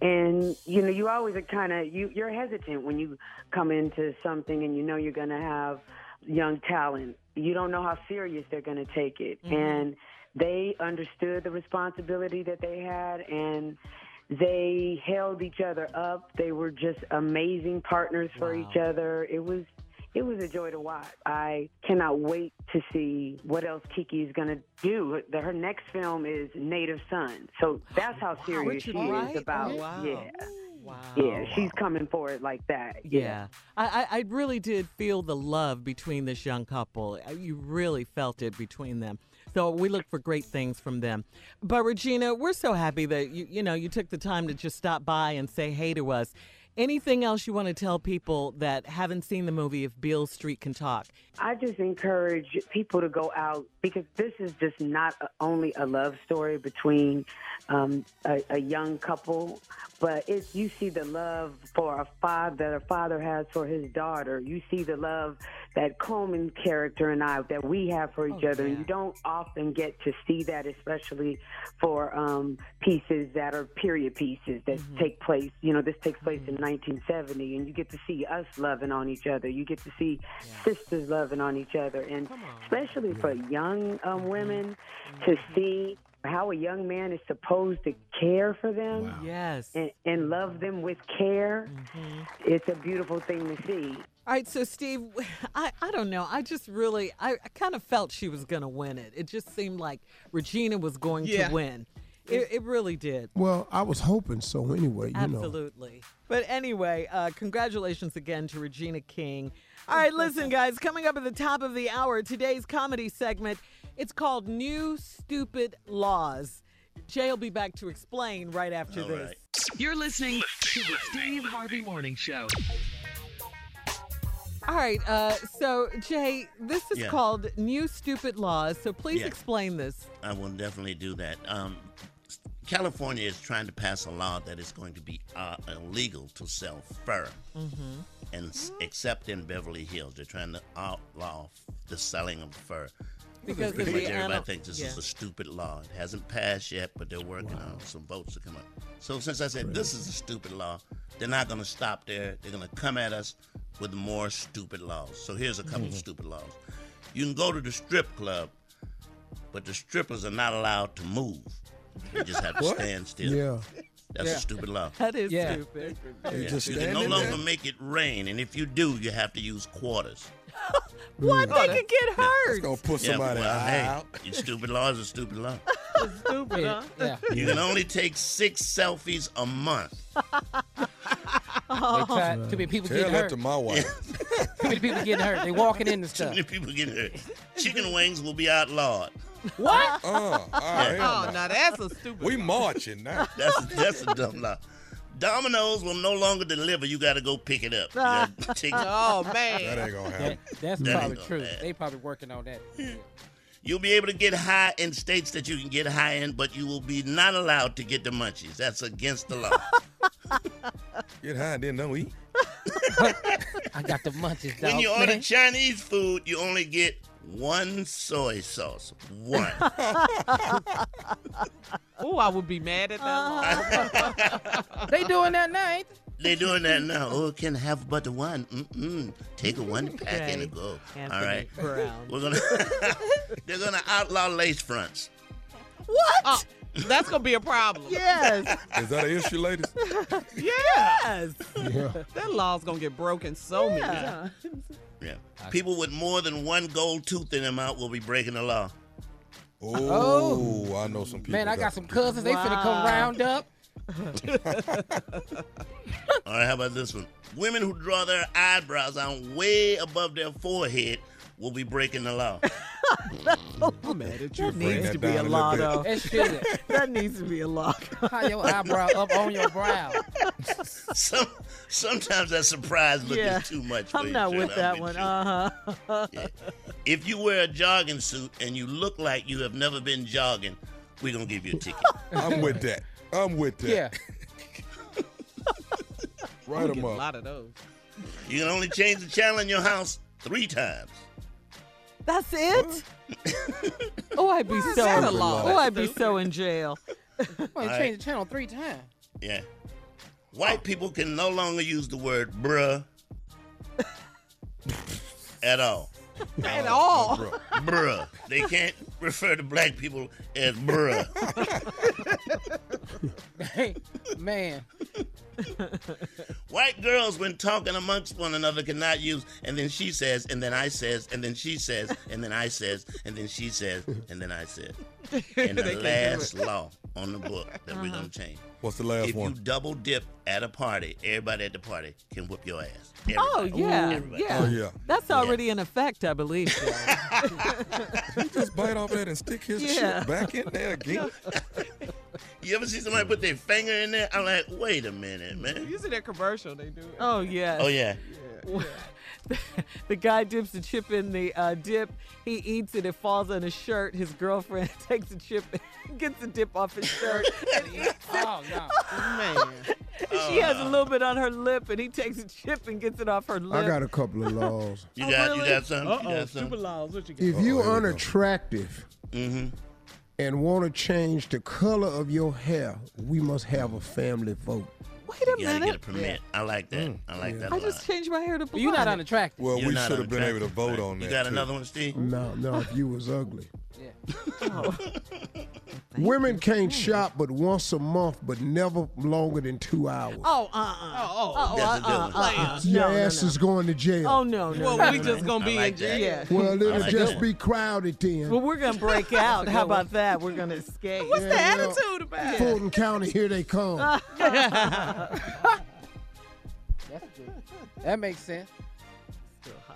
And you know, you always are kind of you you're hesitant when you come into something and you know you're going to have young talent. You don't know how serious they're going to take it. Mm-hmm. And they understood the responsibility that they had and they held each other up. They were just amazing partners for each other. It was it was a joy to watch. I cannot wait to see what else Kiki is going to do. Her next film is Native Son. So that's how serious Richard she Wright? is about Oh, wow. yeah. Wow. Yeah, she's coming for it like that. Yeah, I, I, I really did feel the love between this young couple. Uh, You really felt it between them. So we look for great things from them. But Regina, we're so happy that you you know you took the time to just stop by and say hey to us. Anything else you want to tell people that haven't seen the movie If Beale Street Can Talk? I just encourage people to go out because this is just not only a love story between um, a, a young couple, but it's you see the love for a father that a father has for his daughter. You see the love that Colman character and I that we have for each other, and you don't often get to see that, especially for um, pieces that are period pieces that take place. You know, this takes place in 1970, and you get to see us loving on each other. You get to see sisters loving on each other, and especially for young um, mm-hmm. women mm-hmm. to see how a young man is supposed to care for them yes. and, and love them with care. Mm-hmm. It's a beautiful thing to see. All right, so Steve, I, I don't know. I just really, I, I kind of felt she was going to win it. It just seemed like Regina was going Yeah. to win. It, it really did. Well, I was hoping so anyway, you know. Absolutely. But anyway, uh, congratulations again to Regina King. All right, listen, guys, coming up at the top of the hour, today's comedy segment, it's called New Stupid Laws. Jay will be back to explain right after All this. right. You're listening to the Steve Harvey Morning Show. All right, uh, so Jay, this is Yeah. called New Stupid Laws. So please Yeah. explain this. I will definitely do that. Um, California is trying to pass a law that is going to be uh, illegal to sell fur, Mm-hmm. and s- except in Beverly Hills, they're trying to outlaw the selling of fur. Because Pretty much everybody animal- thinks this yeah. is a stupid law. It hasn't passed yet, but they're working on some votes to come up. So since I said this is a stupid law, they're not going to stop there. They're going to come at us with more stupid laws. So here's a couple of stupid laws. You can go to the strip club, but the strippers are not allowed to move. They just have to What? stand still. Yeah. That's Yeah. a stupid law. That is Yeah. stupid. They Yeah. just You can no longer there? make it rain, and if you do, you have to use quarters. What? They could get hurt. gonna put Yeah, somebody well, hey, out. your stupid law is a stupid law. Stupid, huh? Yeah. You can only take six selfies a month. They try, too many people Tell getting that hurt. to my wife. Too many people getting hurt. They walking in the Too many people get hurt. Chicken wings will be outlawed. What? Uh, all right, Oh, no. now that's a stupid. We marching now. That's that's a dumb law. Domino's will no longer deliver. You got to go pick it up. You gotta take- Oh That ain't gonna That, happen. that's That probably gonna true. happen. They probably working on that. You'll be able to get high in states that you can get high in, but you will be not allowed to get the munchies. That's against the law. Get high and then don't eat. I got the munchies, dog. when you order man. Chinese food, you only get one soy sauce. One. Oh, I would be mad at that uh-huh. law. They doing that night. they? They doing that now. Oh, can have but one. Mm-mm. Take a one pack and a go. All Anthony right. Brown. We're gonna. they're gonna outlaw lace fronts. What? Oh, that's gonna be a problem. Yes. Is that an issue, ladies? Yes. Yeah. That law's gonna get broken so many times. Yeah. People with more than one gold tooth in their mouth will be breaking the law. Oh, I know some people. Man, I got some cousins. They finna come round up. All right, how about this one? Women who draw their eyebrows on way above their forehead will be breaking the law. I'm mad at you. That needs to be a down a law, little though. That shit. that needs to be a law. How your eyebrow up on your brow? Some, sometimes that surprise look Yeah. is too much I'm not Shirley, with I'm that one. Uh huh. If you wear a jogging suit and you look like you have never been jogging, we're going to give you a ticket. I'm with that. I'm with that. Yeah. Write Get them a lot of those. You can only change the channel in your house three times. That's it. oh, I'd be so. that a law? Oh, I'd be so in jail. Well, you Alright. changed the channel three times. Yeah. White people can no longer use the word bruh at all. At all. Bro. Bruh. They can't refer to black people as bruh. Hey, man. White girls, when talking amongst one another, cannot use and then she says, and then I says, and then she says, and then I says, and then she says, and then I says. And the last law on the book that we're uh-huh. gonna change. What's the last if one? If you double dip at a party, everybody at the party can whoop your ass. Oh yeah, Everybody. yeah. Oh, yeah. Oh, That's already in effect, I believe. He just bite off that and stick his Yeah. shit back in there again. You ever see somebody put their finger in there? I'm like, wait a minute, man. You see that commercial they do? it. oh yeah. Oh yeah. the guy dips the chip in the uh, dip. He eats it. It falls on his shirt. His girlfriend takes the chip, gets the dip off his shirt, and eats it. Oh, no. Man. she has a little bit on her lip, and he takes a chip and gets it off her lip. I got a couple of laws. You Oh, got really? you got something? Uh You oh, got stupid something? laws. What you got? If you here we go. unattractive Mm-hmm. And want to change the color of your hair, we must have a family vote. Wait a You gotta get a minute. permit. I like that. Mm. I like that a I lot. just changed my hair to blonde. You're not unattractive. Well, You're we should have been able to vote right? on that. You got too. another one, Steve? No, no, if you was ugly. Yeah. Women can't shop but once a month, but never longer than two hours. Oh, uh, uh. Oh, oh. That's a good uh, uh. Your No, no, ass no. is going to jail. Oh no, no. Well, no, we no, just no. gonna be like in jail. Yeah. Well, it'll like just be crowded then. Well, we're gonna break out. How about that? We're gonna escape. What's the Yeah, well, attitude about it? Fulton County, here they come. That's good. That makes sense.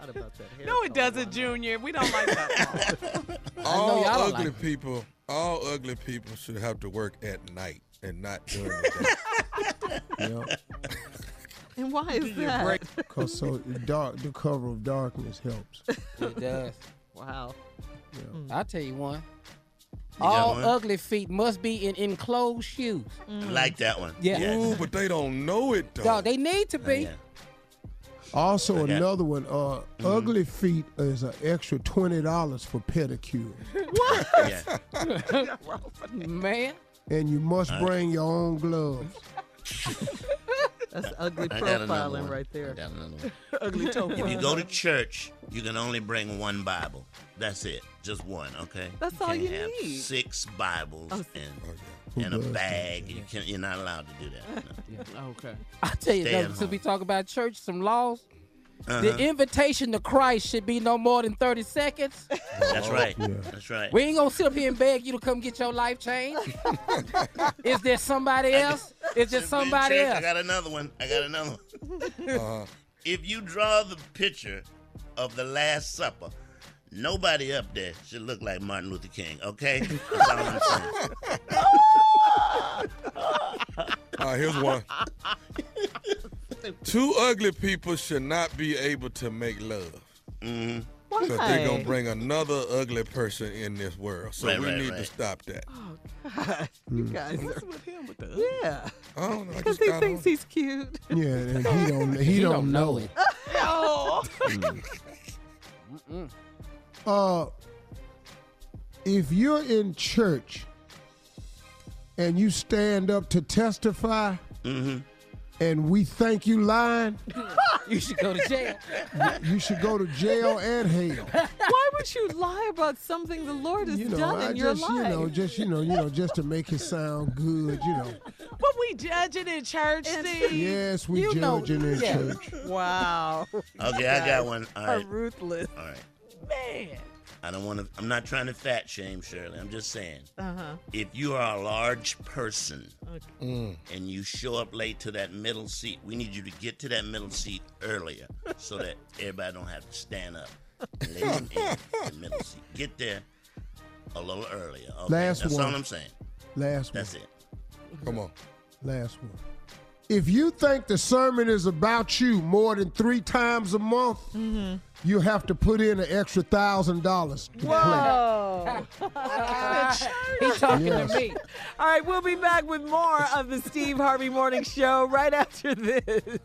Still about that hair No, it doesn't. Junior. We don't like that. All y'all ugly like it. people, all ugly people should have to work at night and not during the day. Yeah, And why is that? because so the dark, the cover of darkness helps. It does. Wow. Mm. I'll tell you one. You All one? ugly feet must be in enclosed shoes. Mm. I like that one. Yeah. Ooh, but they don't know it though. Dog, they need to be. Oh, yeah. Also, Okay. another one. Uh, Mm-hmm. ugly feet is an extra twenty dollars for pedicure, Yeah. Man. and you must bring your own gloves. That's ugly I got another profiling right there. got another one. Ugly toe. If you go to church, you can only bring one Bible. That's it. Just one, okay? That's you all you have need. six Bibles Oh, and, oh, Who and a bag. You can't, you're not allowed to do that. No. Okay. I'll tell you, Stay though, since we talk about church, some laws. Uh-huh. The invitation to Christ should be no more than 30 seconds. That's right. Yeah. That's right. We ain't gonna sit up here and beg you to come get your life changed. Is there somebody else? Is there Church, else? I got another one. I got another one. Uh-huh. If you draw the picture of the Last Supper, nobody up there should look like Martin Luther King, okay? That's all I'm saying. Uh, here's one. Two ugly people should not be able to make love. hmm Why? Because they're going to bring another ugly person in this world. So Right, we right, need to stop that. Oh God, you Mm. guys are. What's with him with the Yeah. I don't know. Because he thinks on. he's cute. Yeah, and he don't. He, don't, know. it. Oh. Uh, if you're in church and you stand up to testify, hmm and we think you lying, You should go to jail. you should go to jail and hell. Why would you lie about something the Lord has You know, done I in your just, life? you know, just you know, you know, just to make it sound good, you know. But we judging in church, Steve. Yes, we You know- judging in yeah. church. wow. Okay, I got one. All Are ruthless. All right. Man. I don't want to. I'm not trying to fat shame Shirley. I'm just saying, Uh huh. if you are a large person Okay. and you show up late to that middle seat, we need you to get to that middle seat earlier so that everybody don't have to stand up. and let them in the middle seat. Get there a little earlier. Okay? Last That's one. all I'm saying. Last That's one. That's it. Come on. Last one. If you think the sermon is about you more than three times a month, Mm-hmm. you have to put in an extra thousand dollars to play. Whoa. He's talking Yes. to me. All right, we'll be back with more of the Steve Harvey Morning Show right after this.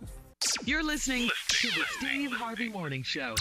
You're listening to the Steve Harvey Morning Show.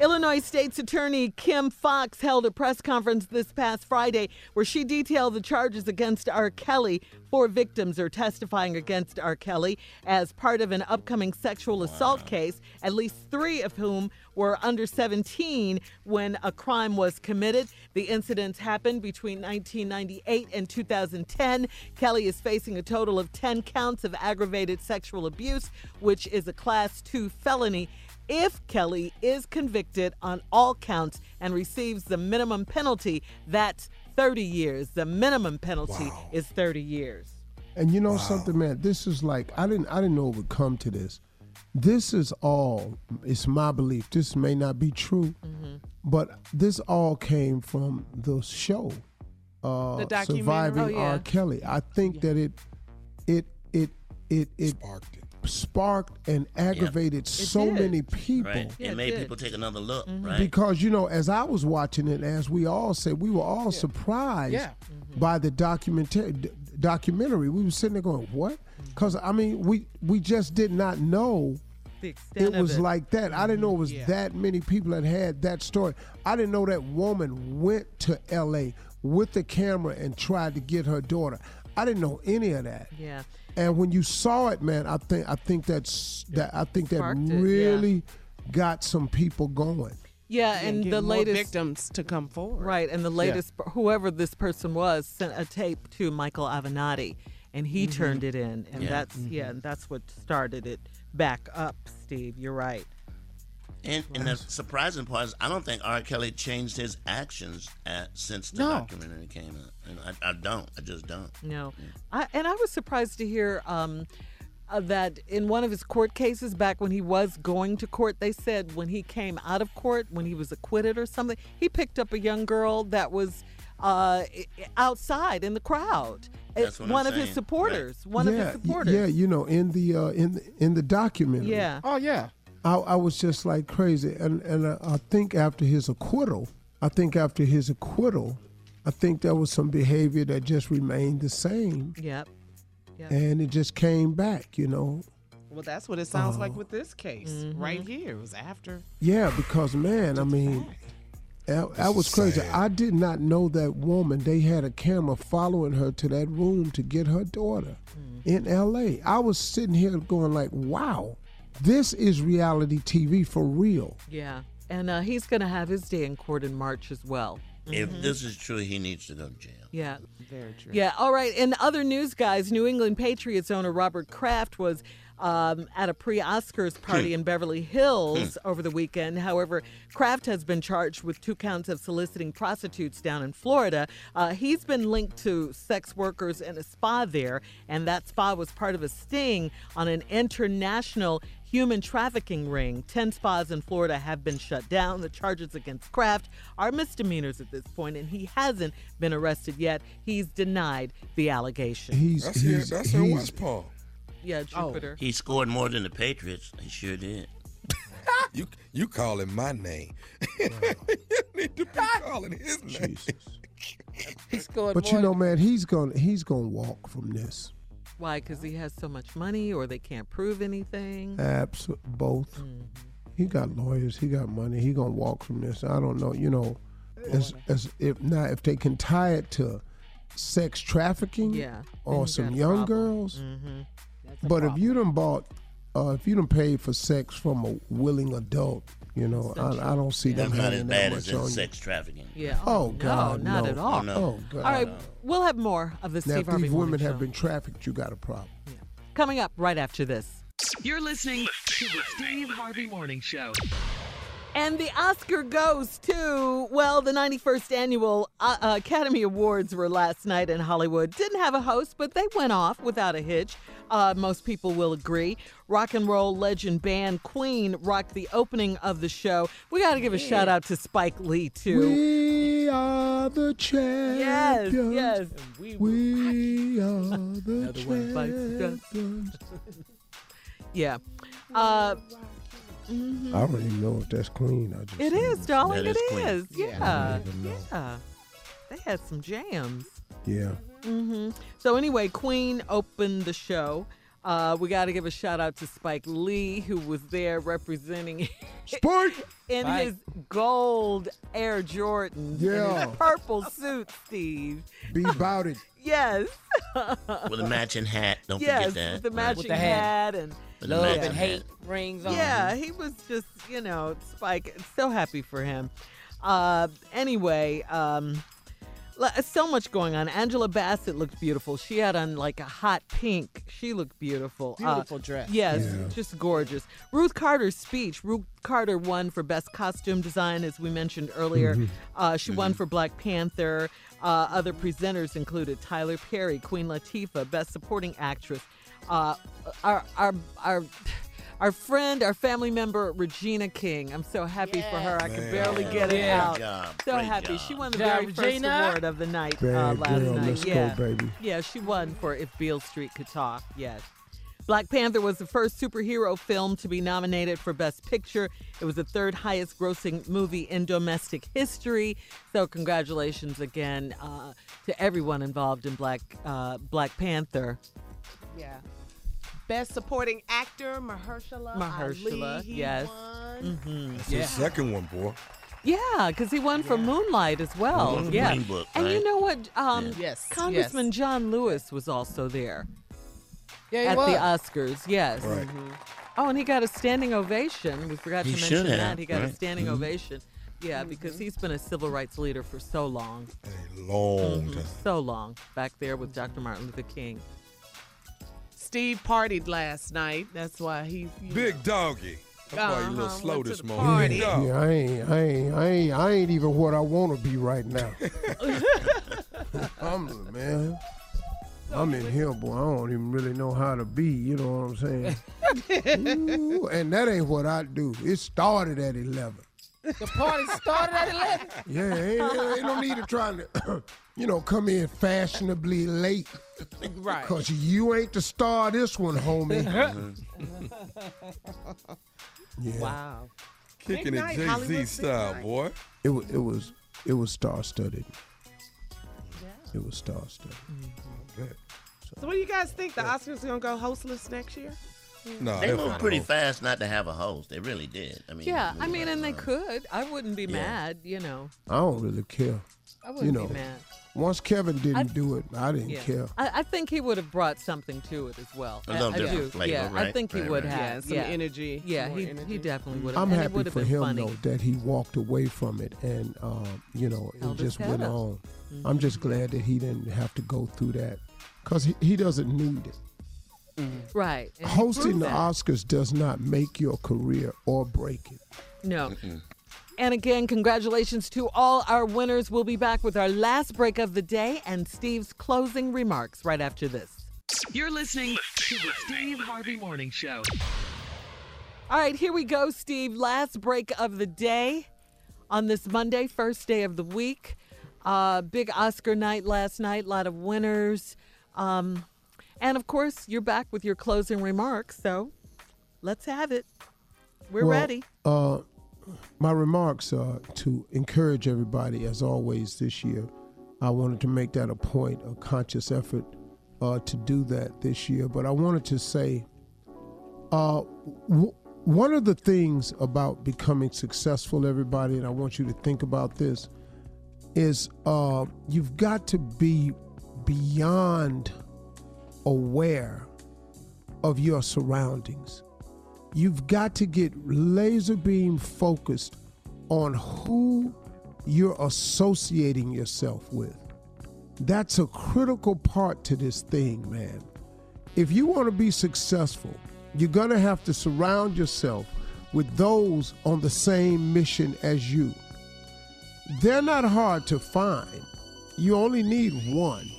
Illinois State's Attorney Kim Foxx held a press conference this past Friday where she detailed the charges against R. Kelly. Four victims are testifying against R. Kelly as part of an upcoming sexual assault case, at least three of whom were under 17 when a crime was committed. The incidents happened between 1998 and 2010. Kelly is facing a total of 10 counts of aggravated sexual abuse, which is a class 2 felony if Kelly is convicted on all counts and receives the minimum penalty, that's 30 years. The minimum penalty is 30 years. And you know something, man? This is like I didn't I didn't know it would come to this. This is all. It's my belief. This may not be true, Mm-hmm. but this all came from the show, uh, The documentary? surviving Oh, yeah. R. Kelly. I think that it, it, it, it, it sparked it, sparked and aggravated so did. many people. Right. it made people take another look. Mm-hmm. Right. Because you know, as I was watching it, as we all said, we were all surprised Yeah. Mm-hmm. by the documentary. d- Documentary. We were sitting there going, "What?" Because I mean, we we just did not know it was it. like that. I didn't know it was Yeah. that many people that had that story. I didn't know that woman went to L.A. with the camera and tried to get her daughter. I didn't know any of that. Yeah. And when you saw it, man, I think I think that's that I think that Sparked it, yeah. really got some people going. Yeah, And and get the more latest victims to come forward. Right, and the latest whoever this person was sent a tape to Michael Avenatti, and he Mhm. turned it in, and Yeah. that's yeah, and that's what started it back up. Steve, you're right. And, and the surprising part is, I don't think R. Kelly changed his actions at, since the No. documentary came out. And I, I don't. I just don't. No, I, and I was surprised to hear um, uh, that in one of his court cases, back when he was going to court, they said when he came out of court, when he was acquitted or something, he picked up a young girl that was uh, i- outside in the crowd. That's It's what I'm one of his saying. supporters. One of yeah, his supporters. Yeah, you know, in the uh, in the, in the documentary. Yeah. Oh yeah. I, I was just like crazy, and and I, I think after his acquittal, I think after his acquittal, I think there was some behavior that just remained the same, Yep. Yep. and it just came back. You know, Well, that's what it sounds like Oh. with this case Mm-hmm. right here. It was after. yeah, because man, I mean. That, that was crazy. I did not know that woman. They had a camera following her to that room to get her daughter mm. in L.A. I was sitting here going like, "Wow, this is reality TV for real." Yeah. And uh, he's going to have his day in court in March as well. If this is true, he needs to go to jail. Yeah. Very true. Yeah. All right. In other news, guys, New England Patriots owner Robert Kraft was um, at a pre Oscars party in Beverly Hills over the weekend. However, Kraft has been charged with two counts of soliciting prostitutes down in Florida. Uh, he's been linked to sex workers in a spa there, and that spa was part of a sting on an international human trafficking ring. 10 spas in Florida have been shut down. The charges against Kraft are misdemeanors at this point, and he hasn't been arrested yet. He's denied the allegation. He's That's here. he's, That's in he's- West Palm. yeah, oh. Jupiter. He scored more than the Patriots. He sure did. You you calling my name? you need to be calling his name. He scored But more you know, man, he's gonna he's gonna walk from this. Why? Because he has so much money, or they can't prove anything. Absolutely, both. Mm-hmm. He got lawyers. He got money. He gonna walk from this. I don't know. You know, as as if not if they can tie it to sex trafficking, Yeah, or some young problem. girls. Mm-hmm. But if you done bought, uh, if you done paid for sex from a willing adult, you know, I, I don't see them That's not as having bad that as much in on sex trafficking. Yeah. Oh, no, God, not no. at all. Oh, no. Oh God. All right, we'll have more of the Now, Steve if Harvey these Morning women have been trafficked, you got a problem. coming up right after this. You're listening to the Steve Harvey Morning Show. And the Oscar goes to, well, the 91st annual uh, uh, Academy Awards were last night in Hollywood. Didn't have a host, but they went off without a hitch. Uh, most people will agree. Rock and roll legend band Queen rocked the opening of the show. We got to give a shout out to Spike Lee, too. We are the champions. yes. yes. We are the Another one bites the dust. champions. Yeah. Uh, I don't even know if that's Queen. I just it is, darling. It is Queen. is. I Yeah. don't even know. Yeah. They had some jams. Yeah. Hmm So anyway, Queen opened the show. Uh, we got to give a shout out to Spike Lee, who was there representing Spike in Spike. his gold Air Jordan, Yeah. and his purple suit, Steve. Be about it. Yes, With a matching hat. Don't yes, forget that. with the matching With the hat. hat and With Love matching and hate hat. rings on. Yeah, he was just, you know, Spike. So happy for him. Uh, anyway, um, l- so much going on. Angela Bassett looked beautiful. She had on like a hot pink. She looked beautiful. Uh, Beautiful dress. Yes, Yeah. just gorgeous. Ruth Carter's speech. Ruth Carter won for Best Costume Design, as we mentioned earlier. Uh, she won for Black Panther. Uh, other presenters included Tyler Perry, Queen Latifah, Best Supporting Actress. Uh, our our our. Our friend, our family member, Regina King. I'm so happy for her. I can barely get it Yeah. out. Job. So Great happy. job. She won the Job, very first award of the night uh, last girl. night. Let's yeah. go, baby. Yeah, she won for If Beale Street Could Talk. Yes. Black Panther was the first superhero film to be nominated for Best Picture. It was the third highest grossing movie in domestic history. So, congratulations again uh, to everyone involved in Black uh, Black Panther. Yeah. Best supporting actor, Mahershala. Mahershala, Ali, he yes. won. hmm That's the second one, boy. Yeah, because he won for Moonlight as well. Mhm. Yeah. Green Book, and you know what? Um, Yes, Congressman yes. John Lewis was also there. Yeah, he at was. the Oscars. Yes. Right. Oh, and he got a standing ovation. We forgot He to should mention that have, he got a right. standing Mhm. ovation. Yeah, because he's been a civil rights leader for so long, A long Mhm. time. so long. Back there with Dr. Martin Luther King. Steve partied last night. That's why he's you Big doggy. That's why you a little Uh-huh, slow went this morning. party. Yeah, I ain't, I ain't, I ain't, I ain't even what I want to be right now. I'm man. I'm in here, boy. I don't even really know how to be. You know what I'm saying? Ooh, and that ain't what I do. It started at eleven. The party started at 11. Yeah, ain't, ain't no need to try to, you know, come in fashionably late. Right. Cause you ain't the star of this one, homie. Uh-huh. yeah. Wow. Kicking it Jay Z style, boy. It was, it was, it was star studded. Yeah. It was star studded. Mm-hmm. So, what do you guys think? The Oscars are gonna go hostless next year? No, They they'll moved find pretty fast not to have a host. They really did. I mean, Yeah, I mean, right and they could. I wouldn't be Yeah. mad, you know. I don't really care. I wouldn't know, be mad. Once Kevin didn't I- do it, I didn't Yeah. care. I, I think he would have brought something to it as well. A little I, I different do. flavor, yeah, I think he right, would right. have. Yeah, some yeah. energy, Yeah, more he, energy. he definitely mm-hmm. would have. I'm and happy would for been him funny. though that he walked away from it and um, you know it Held just went up. on. Mm-hmm. I'm just glad that he didn't have to go through that because he, he doesn't need it. Mm-hmm. Right. and Hosting the that. Oscars does not make your career or break it. No. And again, congratulations to all our winners. We'll be back with our last break of the day and Steve's closing remarks right after this. You're listening to the Steve Harvey Morning Show. All right, here we go, Steve. Last break of the day on this Monday, first day of the week. Uh, big Oscar night last night, a lot of winners. Um, and of course, you're back with your closing remarks. So let's have it. We're Well, ready. Uh, my remarks are to encourage everybody, as always this year. I wanted to make that a point, a conscious effort uh, to do that this year. But I wanted to say uh, w- one of the things about becoming successful, everybody, and I want you to think about this, is uh, you've got to be beyond aware of your surroundings. You've got to get laser beam focused on who you're associating yourself with. That's a critical part to this thing, man. If you want to be successful, you're going to have to surround yourself with those on the same mission as you. They're not hard to find. You only need one.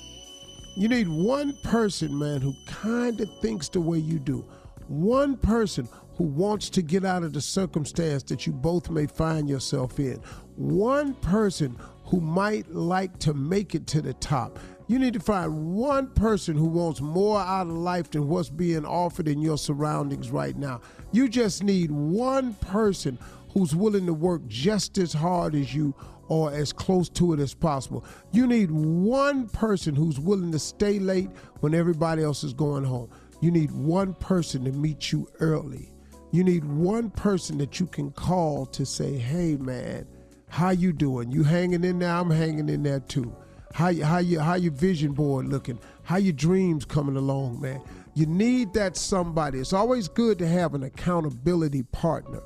You need one person, man, who kind of thinks the way you do. One person who wants to get out of the circumstance that you both may find yourself in. One person who might like to make it to the top. You need to find one person who wants more out of life than what's being offered in your surroundings right now. You just need one person who's willing to work just as hard as you or as close to it as possible. You need one person who's willing to stay late when everybody else is going home. You need one person to meet you early. You need one person that you can call to say, "Hey man, how you doing? You hanging in there? I'm hanging in there too. How you, how you, how your vision board looking? How your dreams coming along, man? You need that somebody. It's always good to have an accountability partner,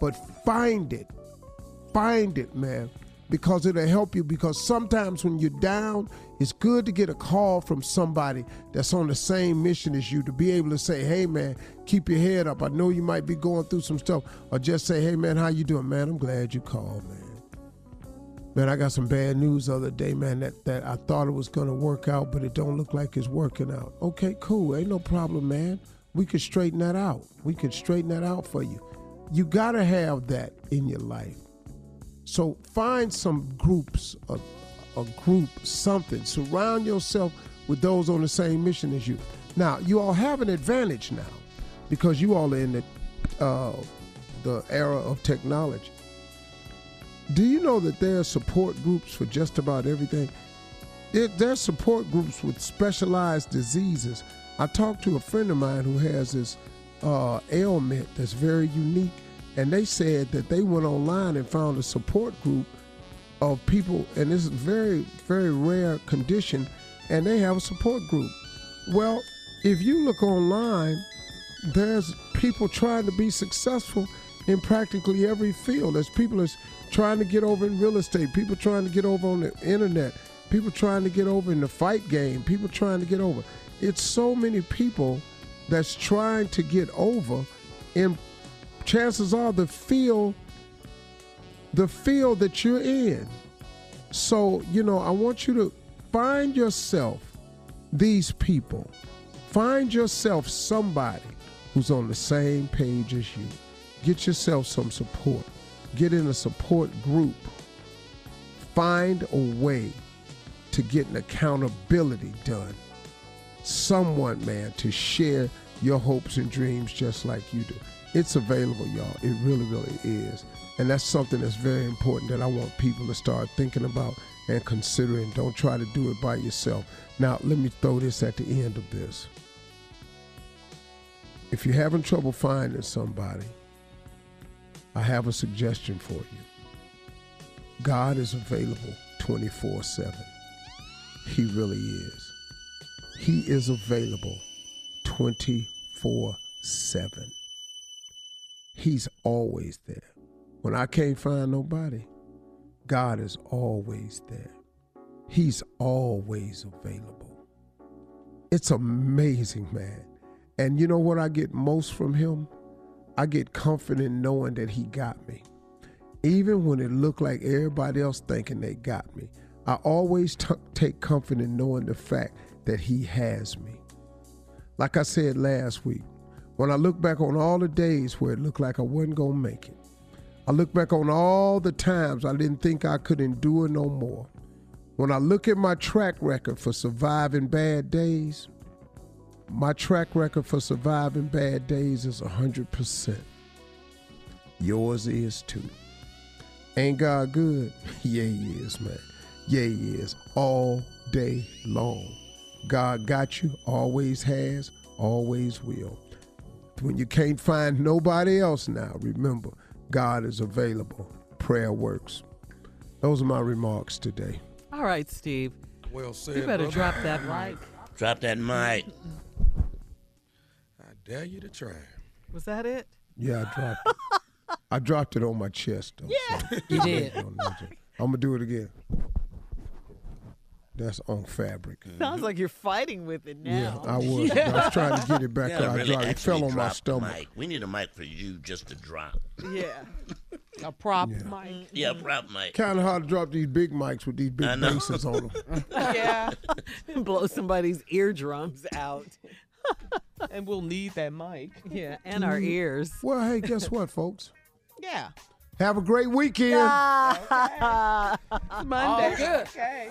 but find it, find it, man, because it'll help you. Because sometimes when you're down, it's good to get a call from somebody that's on the same mission as you to be able to say, "Hey, man, keep your head up. I know you might be going through some stuff," or just say, "Hey, man, how you doing, man? I'm glad you called, man." Man, I got some bad news the other day, man, that, that I thought it was gonna work out, but it don't look like it's working out. Okay, cool. Ain't no problem, man. We could straighten that out. We could straighten that out for you. You gotta have that in your life. So find some groups, a, a group, something. Surround yourself with those on the same mission as you. Now, you all have an advantage now because you all are in the uh, the era of technology. Do you know that there are support groups for just about everything? It, there are support groups with specialized diseases. I talked to a friend of mine who has this uh, ailment that's very unique, and they said that they went online and found a support group of people, and this very, very rare condition, and they have a support group. Well, if you look online, there's people trying to be successful in practically every field. There's people that's trying to get over in real estate, people trying to get over on the internet, people trying to get over in the fight game, people trying to get over. It's so many people that's trying to get over, and chances are the field, the field that you're in. So, you know, I want you to find yourself these people. Find yourself somebody who's on the same page as you. Get yourself some support. Get in a support group. Find a way to get an accountability done. Someone, man, to share your hopes and dreams just like you do. It's available, y'all. It really, really is. And that's something that's very important that I want people to start thinking about and considering. Don't try to do it by yourself. Now, let me throw this at the end of this. If you're having trouble finding somebody, I have a suggestion for you. God is available 24 7. He really is. He is available 24 7. He's always there. When I can't find nobody, God is always there. He's always available. It's amazing, man. And you know what I get most from him? I get comfort in knowing that he got me. Even when it looked like everybody else thinking they got me, I always t- take comfort in knowing the fact that he has me. Like I said last week, when I look back on all the days where it looked like I wasn't going to make it, I look back on all the times I didn't think I could endure no more. When I look at my track record for surviving bad days, my track record for surviving bad days is 100%. Yours is too. Ain't God good? yeah, He is, man. Yeah, He is. All day long. God got you, always has, always will. When you can't find nobody else now, remember, God is available. Prayer works. Those are my remarks today. All right, Steve. Well said. You better brother. drop that mic. Drop that mic. I dare you to try. Was that it? Yeah, I dropped it. I dropped it on my chest, though. Yeah. so- You did. I'm gonna do it again. That's on fabric. Mm-hmm. Sounds like you're fighting with it now. Yeah. I was. Yeah. I was trying to get it back Gotta out. really I dropped- it fell on my stomach. mic. We need a mic for you just to drop. Yeah. A prop Yeah. mic. Mm-hmm. Yeah, prop mic. Kind of hard to drop these big mics with these big I know. basses on them. Yeah. And blow somebody's eardrums out. and we'll need that mic. Yeah, and our mm. ears. Well, hey, guess what, folks? Yeah. Have a great weekend. Monday. Oh, good. Okay.